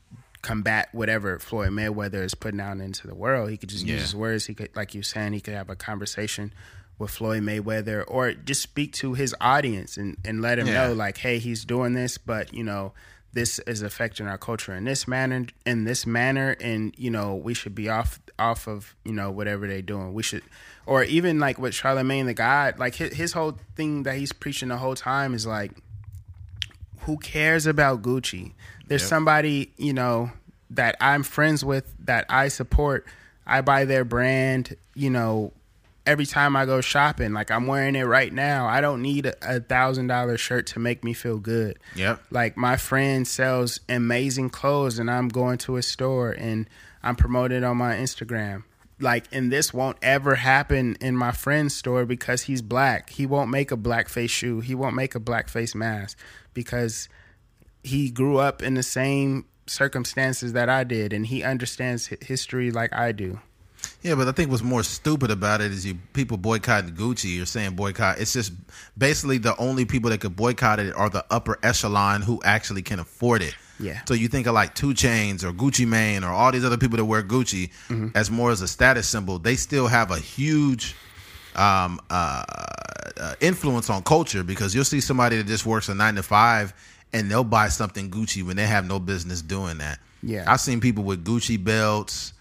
B: combat whatever Floyd Mayweather is putting out into the world. He could just
A: Yeah.
B: use his words. He could, like you saying, he could have a conversation with Floyd Mayweather or just speak to his audience and, and let him
A: Yeah.
B: know like, hey, he's doing this, but you know, this is affecting our culture in this manner in this manner and you know, we should be off off of, you know, whatever they're doing. We should or even like with Charlemagne the God, like his, his whole thing that he's preaching the whole time is like who cares about Gucci? There's
A: Yep.
B: somebody, you know, that I'm friends with that I support. I buy their brand, you know, every time I go shopping. Like I'm wearing it right now. I don't need a, thousand dollar shirt to make me feel good.
A: Yep.
B: Like my friend sells amazing clothes and I'm going to a store and I'm promoted on my Instagram. Like and this won't ever happen in my friend's store because he's black. He won't make a blackface shoe. He won't make a blackface mask because he grew up in the same circumstances that I did and he understands history like I do.
A: Yeah, but I think what's more stupid about it is you people boycotting Gucci You're saying boycott. It's just basically the only people that could boycott it are the upper echelon who actually can afford it.
B: Yeah.
A: So you think of like 2 Chainz or Gucci Mane or all these other people that wear Gucci mm-hmm. as more as a status symbol. They still have a huge um, uh, uh, influence on culture because you'll see somebody that just works a nine to five and they'll buy something Gucci when they have no business doing that.
B: Yeah.
A: I've seen people with Gucci belts.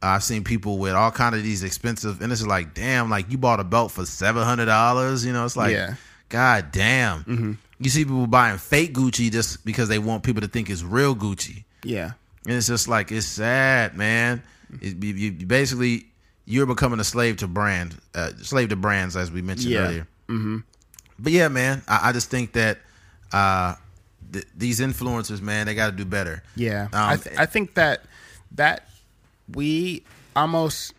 A: I've seen people with all kind of these expensive, and it's like, damn, like you bought a belt for seven hundred dollars. You know, it's like,
B: Yeah.
A: god damn. You see people buying fake Gucci just because they want people to think it's real Gucci,
B: Yeah.
A: and it's just like it's sad, man. It, you, you basically you're becoming a slave to brand, uh, slave to brands, as we mentioned
B: Yeah.
A: earlier. Mm-hmm. But yeah, man, I, I just think that uh, th- these influencers, man, they got to do better.
B: Yeah,
A: Um,
B: I th- I think that that we almost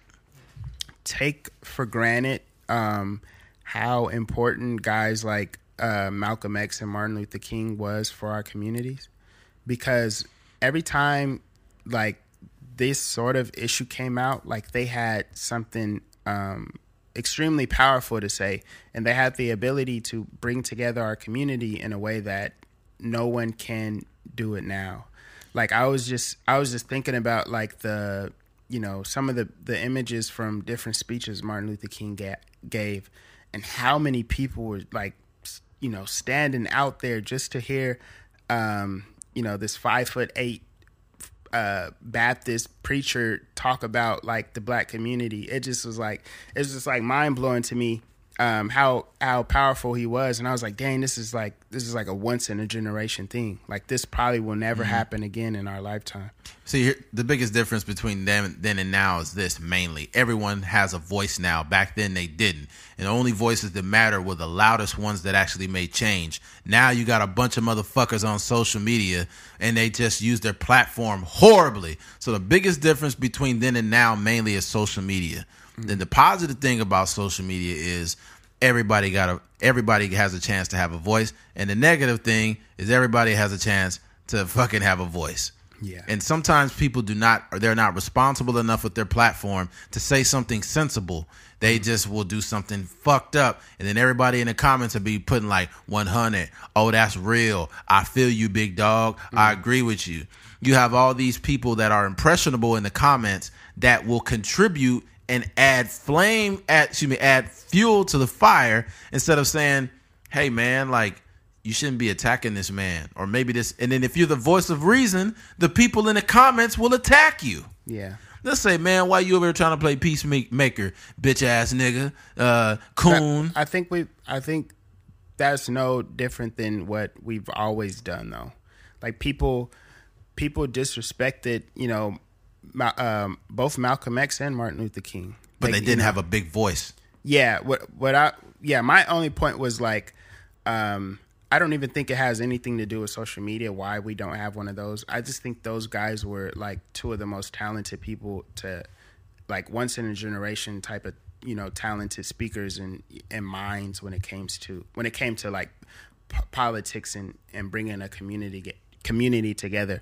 B: take for granted um, how important guys like uh, Malcolm X and Martin Luther King was for our communities, because every time like this sort of issue came out, like they had something um, extremely powerful to say, and they had the ability to bring together our community in a way that no one can do it now. Like I was just I was just thinking about like the you know some of the the images from different speeches Martin Luther King ga- gave, and how many people were like you know standing out there just to hear um, you know this five foot eight uh, Baptist preacher talk about like the black community. It just was like it was just like mind blowing to me um, how how powerful he was, and I was like, dang, this is like this is like a once in a generation thing. Like this probably will never happen again in our lifetime.
A: See, here, the biggest difference between them then and now is this mainly. Everyone has a voice now. Back then they didn't. And the only voices that matter were the loudest ones that actually made change. Now you got a bunch of motherfuckers on social media and they just use their platform horribly. So the biggest difference between then and now mainly is social media. Then the positive thing about social media is everybody got a everybody has a chance to have a voice. And the negative thing is everybody has a chance to fucking have a voice.
B: Yeah.
A: And sometimes people do not, or they're not responsible enough with their platform to say something sensible. They mm-hmm. just will do something fucked up. And then everybody in the comments will be putting like 100. Oh, that's real. I feel you, big dog. I mm-hmm. agree with you. You have all these people that are impressionable in the comments that will contribute and add flame, add, excuse me, add fuel to the fire instead of saying, hey, man, like, you shouldn't be attacking this man or maybe this and then if you're the voice of reason the people in the comments will attack you
B: Yeah.
A: let's say man why you over here trying to play peacemaker bitch ass nigga uh coon
B: I think we I think that's no different than what we've always done though. Like people people disrespected, you know, um, both Malcolm X and Martin Luther King.
A: but
B: Like,
A: they didn't
B: know,
A: have a big voice.
B: Yeah, what what I yeah, my only point was like um I don't even think it has anything to do with social media why we don't have one of those. I just think those guys were like two of the most talented people to like once in a generation type of, you know, talented speakers and and minds when it came to when it came to like p- politics and and bringing a community get, community together.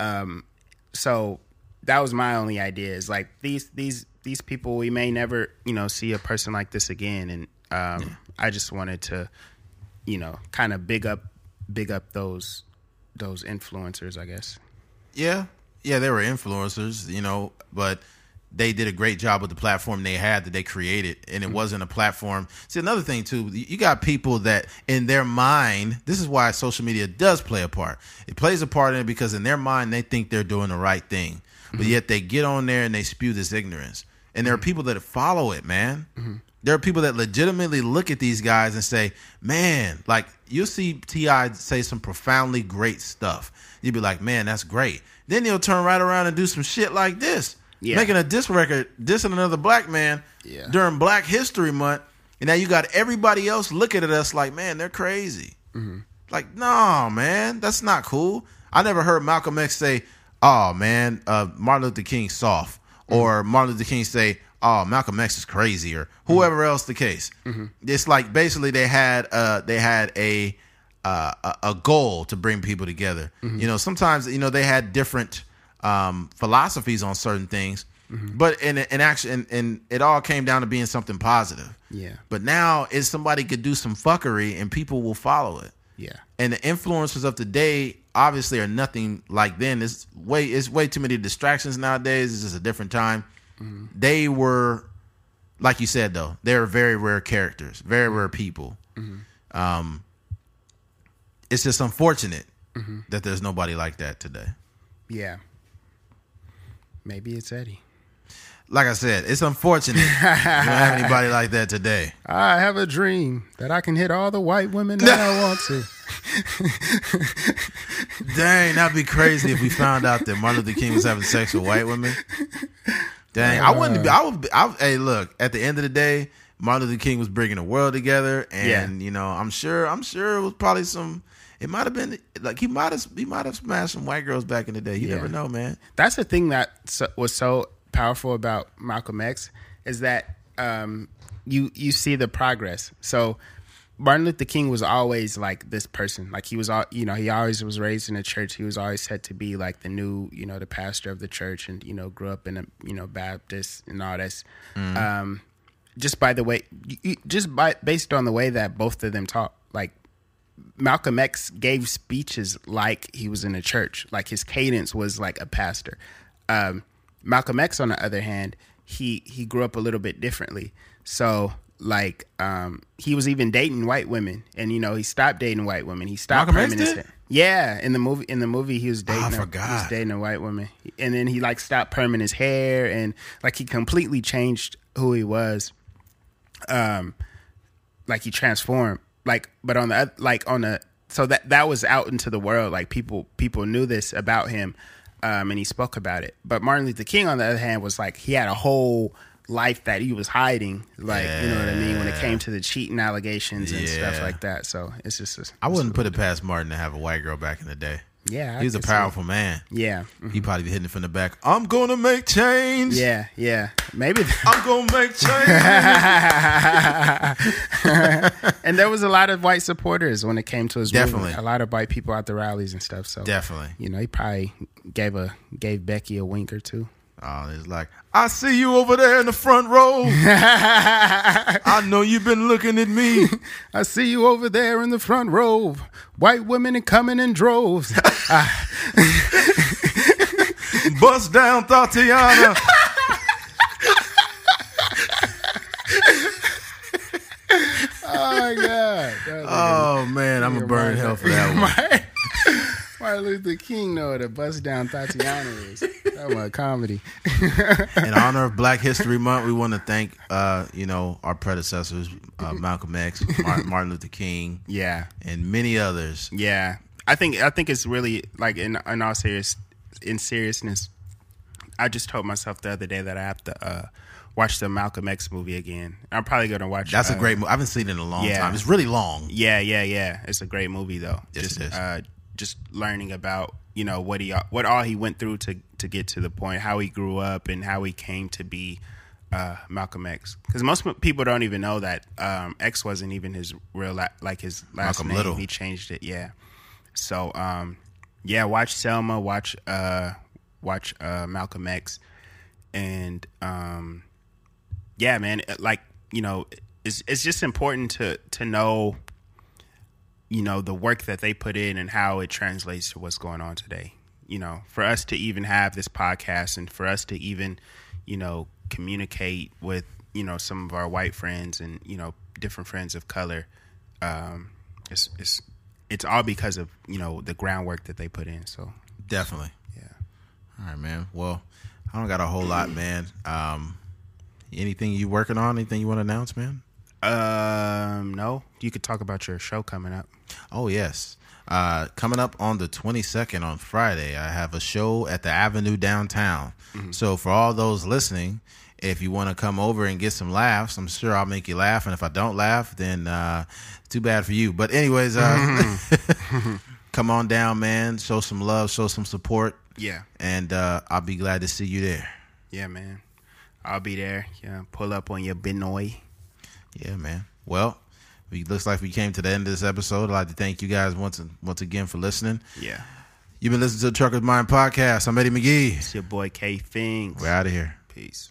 B: Um so that was my only idea is like these these these people we may never you know see a person like this again. And um i just wanted to you know kind of big up big up those those influencers i guess.
A: Yeah, yeah, they were influencers, you know, but they did a great job with the platform they had that they created, and it wasn't a platform. See, another thing too, you got people that in their mind, this is why social media does play a part. It plays a part in it because in their mind they think they're doing the right thing, but yet they get on there and they spew this ignorance, and there are people that follow it, man. There are people that legitimately look at these guys and say, "Man, like you'll see T.I say some profoundly great stuff. You'd be like, man, that's great." Then he'll turn right around and do some shit like this,
B: Yeah.
A: making a diss record, dissing another black man
B: Yeah.
A: during Black History Month, and now you got everybody else looking at us like, "Man, they're crazy." Mm-hmm. Like, no, man, that's not cool. I never heard Malcolm X say, "Oh man, uh, Martin Luther King soft," or Martin Luther King say, "Oh, Malcolm X is crazy," or whoever else the case. It's like basically they had uh, they had a uh, a, a goal to bring people together. You know, sometimes you know they had different um, philosophies on certain things, but in in action, and, and it all came down to being something positive.
B: Yeah.
A: But now, if somebody could do some fuckery and people will follow it
B: yeah
A: and the influencers of today obviously are nothing like then. It's way it's way too many distractions nowadays. It's just a different time. Mm-hmm. They were, like you said though, they're very rare characters, very rare people. Mm-hmm. Um, it's just unfortunate mm-hmm. that there's nobody like that today.
B: yeah maybe it's eddie
A: Like I said, it's unfortunate [LAUGHS] you don't have anybody like that today.
B: i have a dream that i can hit all the white women that i want to [LAUGHS]
A: Dang, that'd be crazy if we found out that Martin Luther King was having sex with white women. Dang, I wouldn't be. I would. Be, I, hey, look. At the end of the day, Martin Luther King was bringing the world together, and you know, I'm sure. I'm sure it was probably some. It might have been like he might have. He might have smashed some white girls back in the day. You
B: Yeah.
A: never know, man.
B: that's the thing that was so powerful about Malcolm X is that um, you you see the progress. So Martin Luther King was always like this person. Like he was all you know, he always was raised in a church. He was always said to be like the new, you know, the pastor of the church and, you know, grew up in a, you know, Baptist and all this. Um, just by the way just by based on the way that both of them talk. Like Malcolm X gave speeches like he was in a church. Like his cadence was like a pastor. Um, Malcolm X, on the other hand, he he grew up a little bit differently. So like um, he was even dating white women, and you know he stopped dating white women. He stopped
A: Malcolm X
B: perming his
A: did?
B: Yeah, in the movie, in the movie, he was dating.
A: I
B: a, He was
A: forgot.
B: dating a white woman, and then he like stopped perming his hair, and like he completely changed who he was um like he transformed like but on the like on the so that that was out into the world like people people knew this about him um and he spoke about it. But martin luther king on the other hand was like he had a whole life that he was hiding. Like you know what i mean? When it came to the cheating allegations and stuff like that. So it's just
A: I wouldn't put it past Martin to have a white girl back in the day.
B: Yeah I
A: He was a
B: can see it.
A: powerful man.
B: yeah
A: He mm-hmm. probably be hitting it from the back. I'm gonna make change.
B: yeah yeah maybe
A: I'm gonna make change. [LAUGHS]
B: and there was a lot of white supporters when it came to his
A: Definitely.
B: movement. a lot of white people at the rallies and stuff so
A: Definitely.
B: you know, he probably gave a gave Becky a wink or two.
A: Oh, it's like I see you over there in the front row. [LAUGHS] I know you've been looking at me. [LAUGHS]
B: I see you over there in the front row. White women are coming in droves. [LAUGHS]
A: Bust down, Thotiana. [LAUGHS]
B: oh my god!
A: Oh man, I'm gonna burn hell for [LAUGHS] that one.
B: Martin Luther King know what a bust down Thotiana is. That was a comedy.
A: In honor of Black History Month, we want to thank, uh, you know, our predecessors, uh, Malcolm X, Martin, Martin Luther King,
B: Yeah,
A: and many others.
B: yeah. I think I think it's really like in in all serious in seriousness. I just told myself the other day that I have to uh, watch the Malcolm X movie again. I'm probably gonna watch. It.
A: That's a
B: uh,
A: great movie. I haven't seen it in a long
B: yeah.
A: time. It's really long.
B: Yeah, yeah, yeah. It's a great movie though.
A: Yes,
B: just
A: it is.
B: uh just learning about, you know, what he what all he went through to to get to the point, how he grew up and how he came to be uh Malcolm X. Cuz most people don't even know that um X wasn't even his real la- like his last
A: Malcolm
B: name.
A: Little.
B: He changed it, yeah. So, um yeah, watch Selma, watch uh watch uh Malcolm X. And um yeah, man, like, you know, it's it's just important to to know you know the work that they put in and how it translates to what's going on today. You know for us to even have this podcast and for us to even you know communicate with you know some of our white friends and you know different friends of color um it's it's it's all because of you know the groundwork that they put in so
A: Definitely.
B: yeah
A: All right, man. Well, I don't got a whole lot, man. Um, anything you working on? Anything you want to announce, man?
B: um no you could talk about your show coming up
A: Oh yes. Uh, coming up on the 22nd on Friday, I have a show at the Avenue downtown. So for all those listening, if you want to come over and get some laughs, I'm sure I'll make you laugh. And if I don't laugh, then uh, too bad for you. But anyways, uh, [LAUGHS] come on down, man. Show some love, show some support,
B: yeah
A: and uh, I'll be glad to see you there.
B: yeah man i'll be there yeah pull up on your binoy
A: Yeah, man. Well, it looks like we came to the end of this episode. I'd like to thank you guys once once again for listening.
B: yeah
A: You've been listening to the Trucker's Mind podcast. I'm Eddie McGee.
B: it's your boy k Fings.
A: We're out of here.
B: peace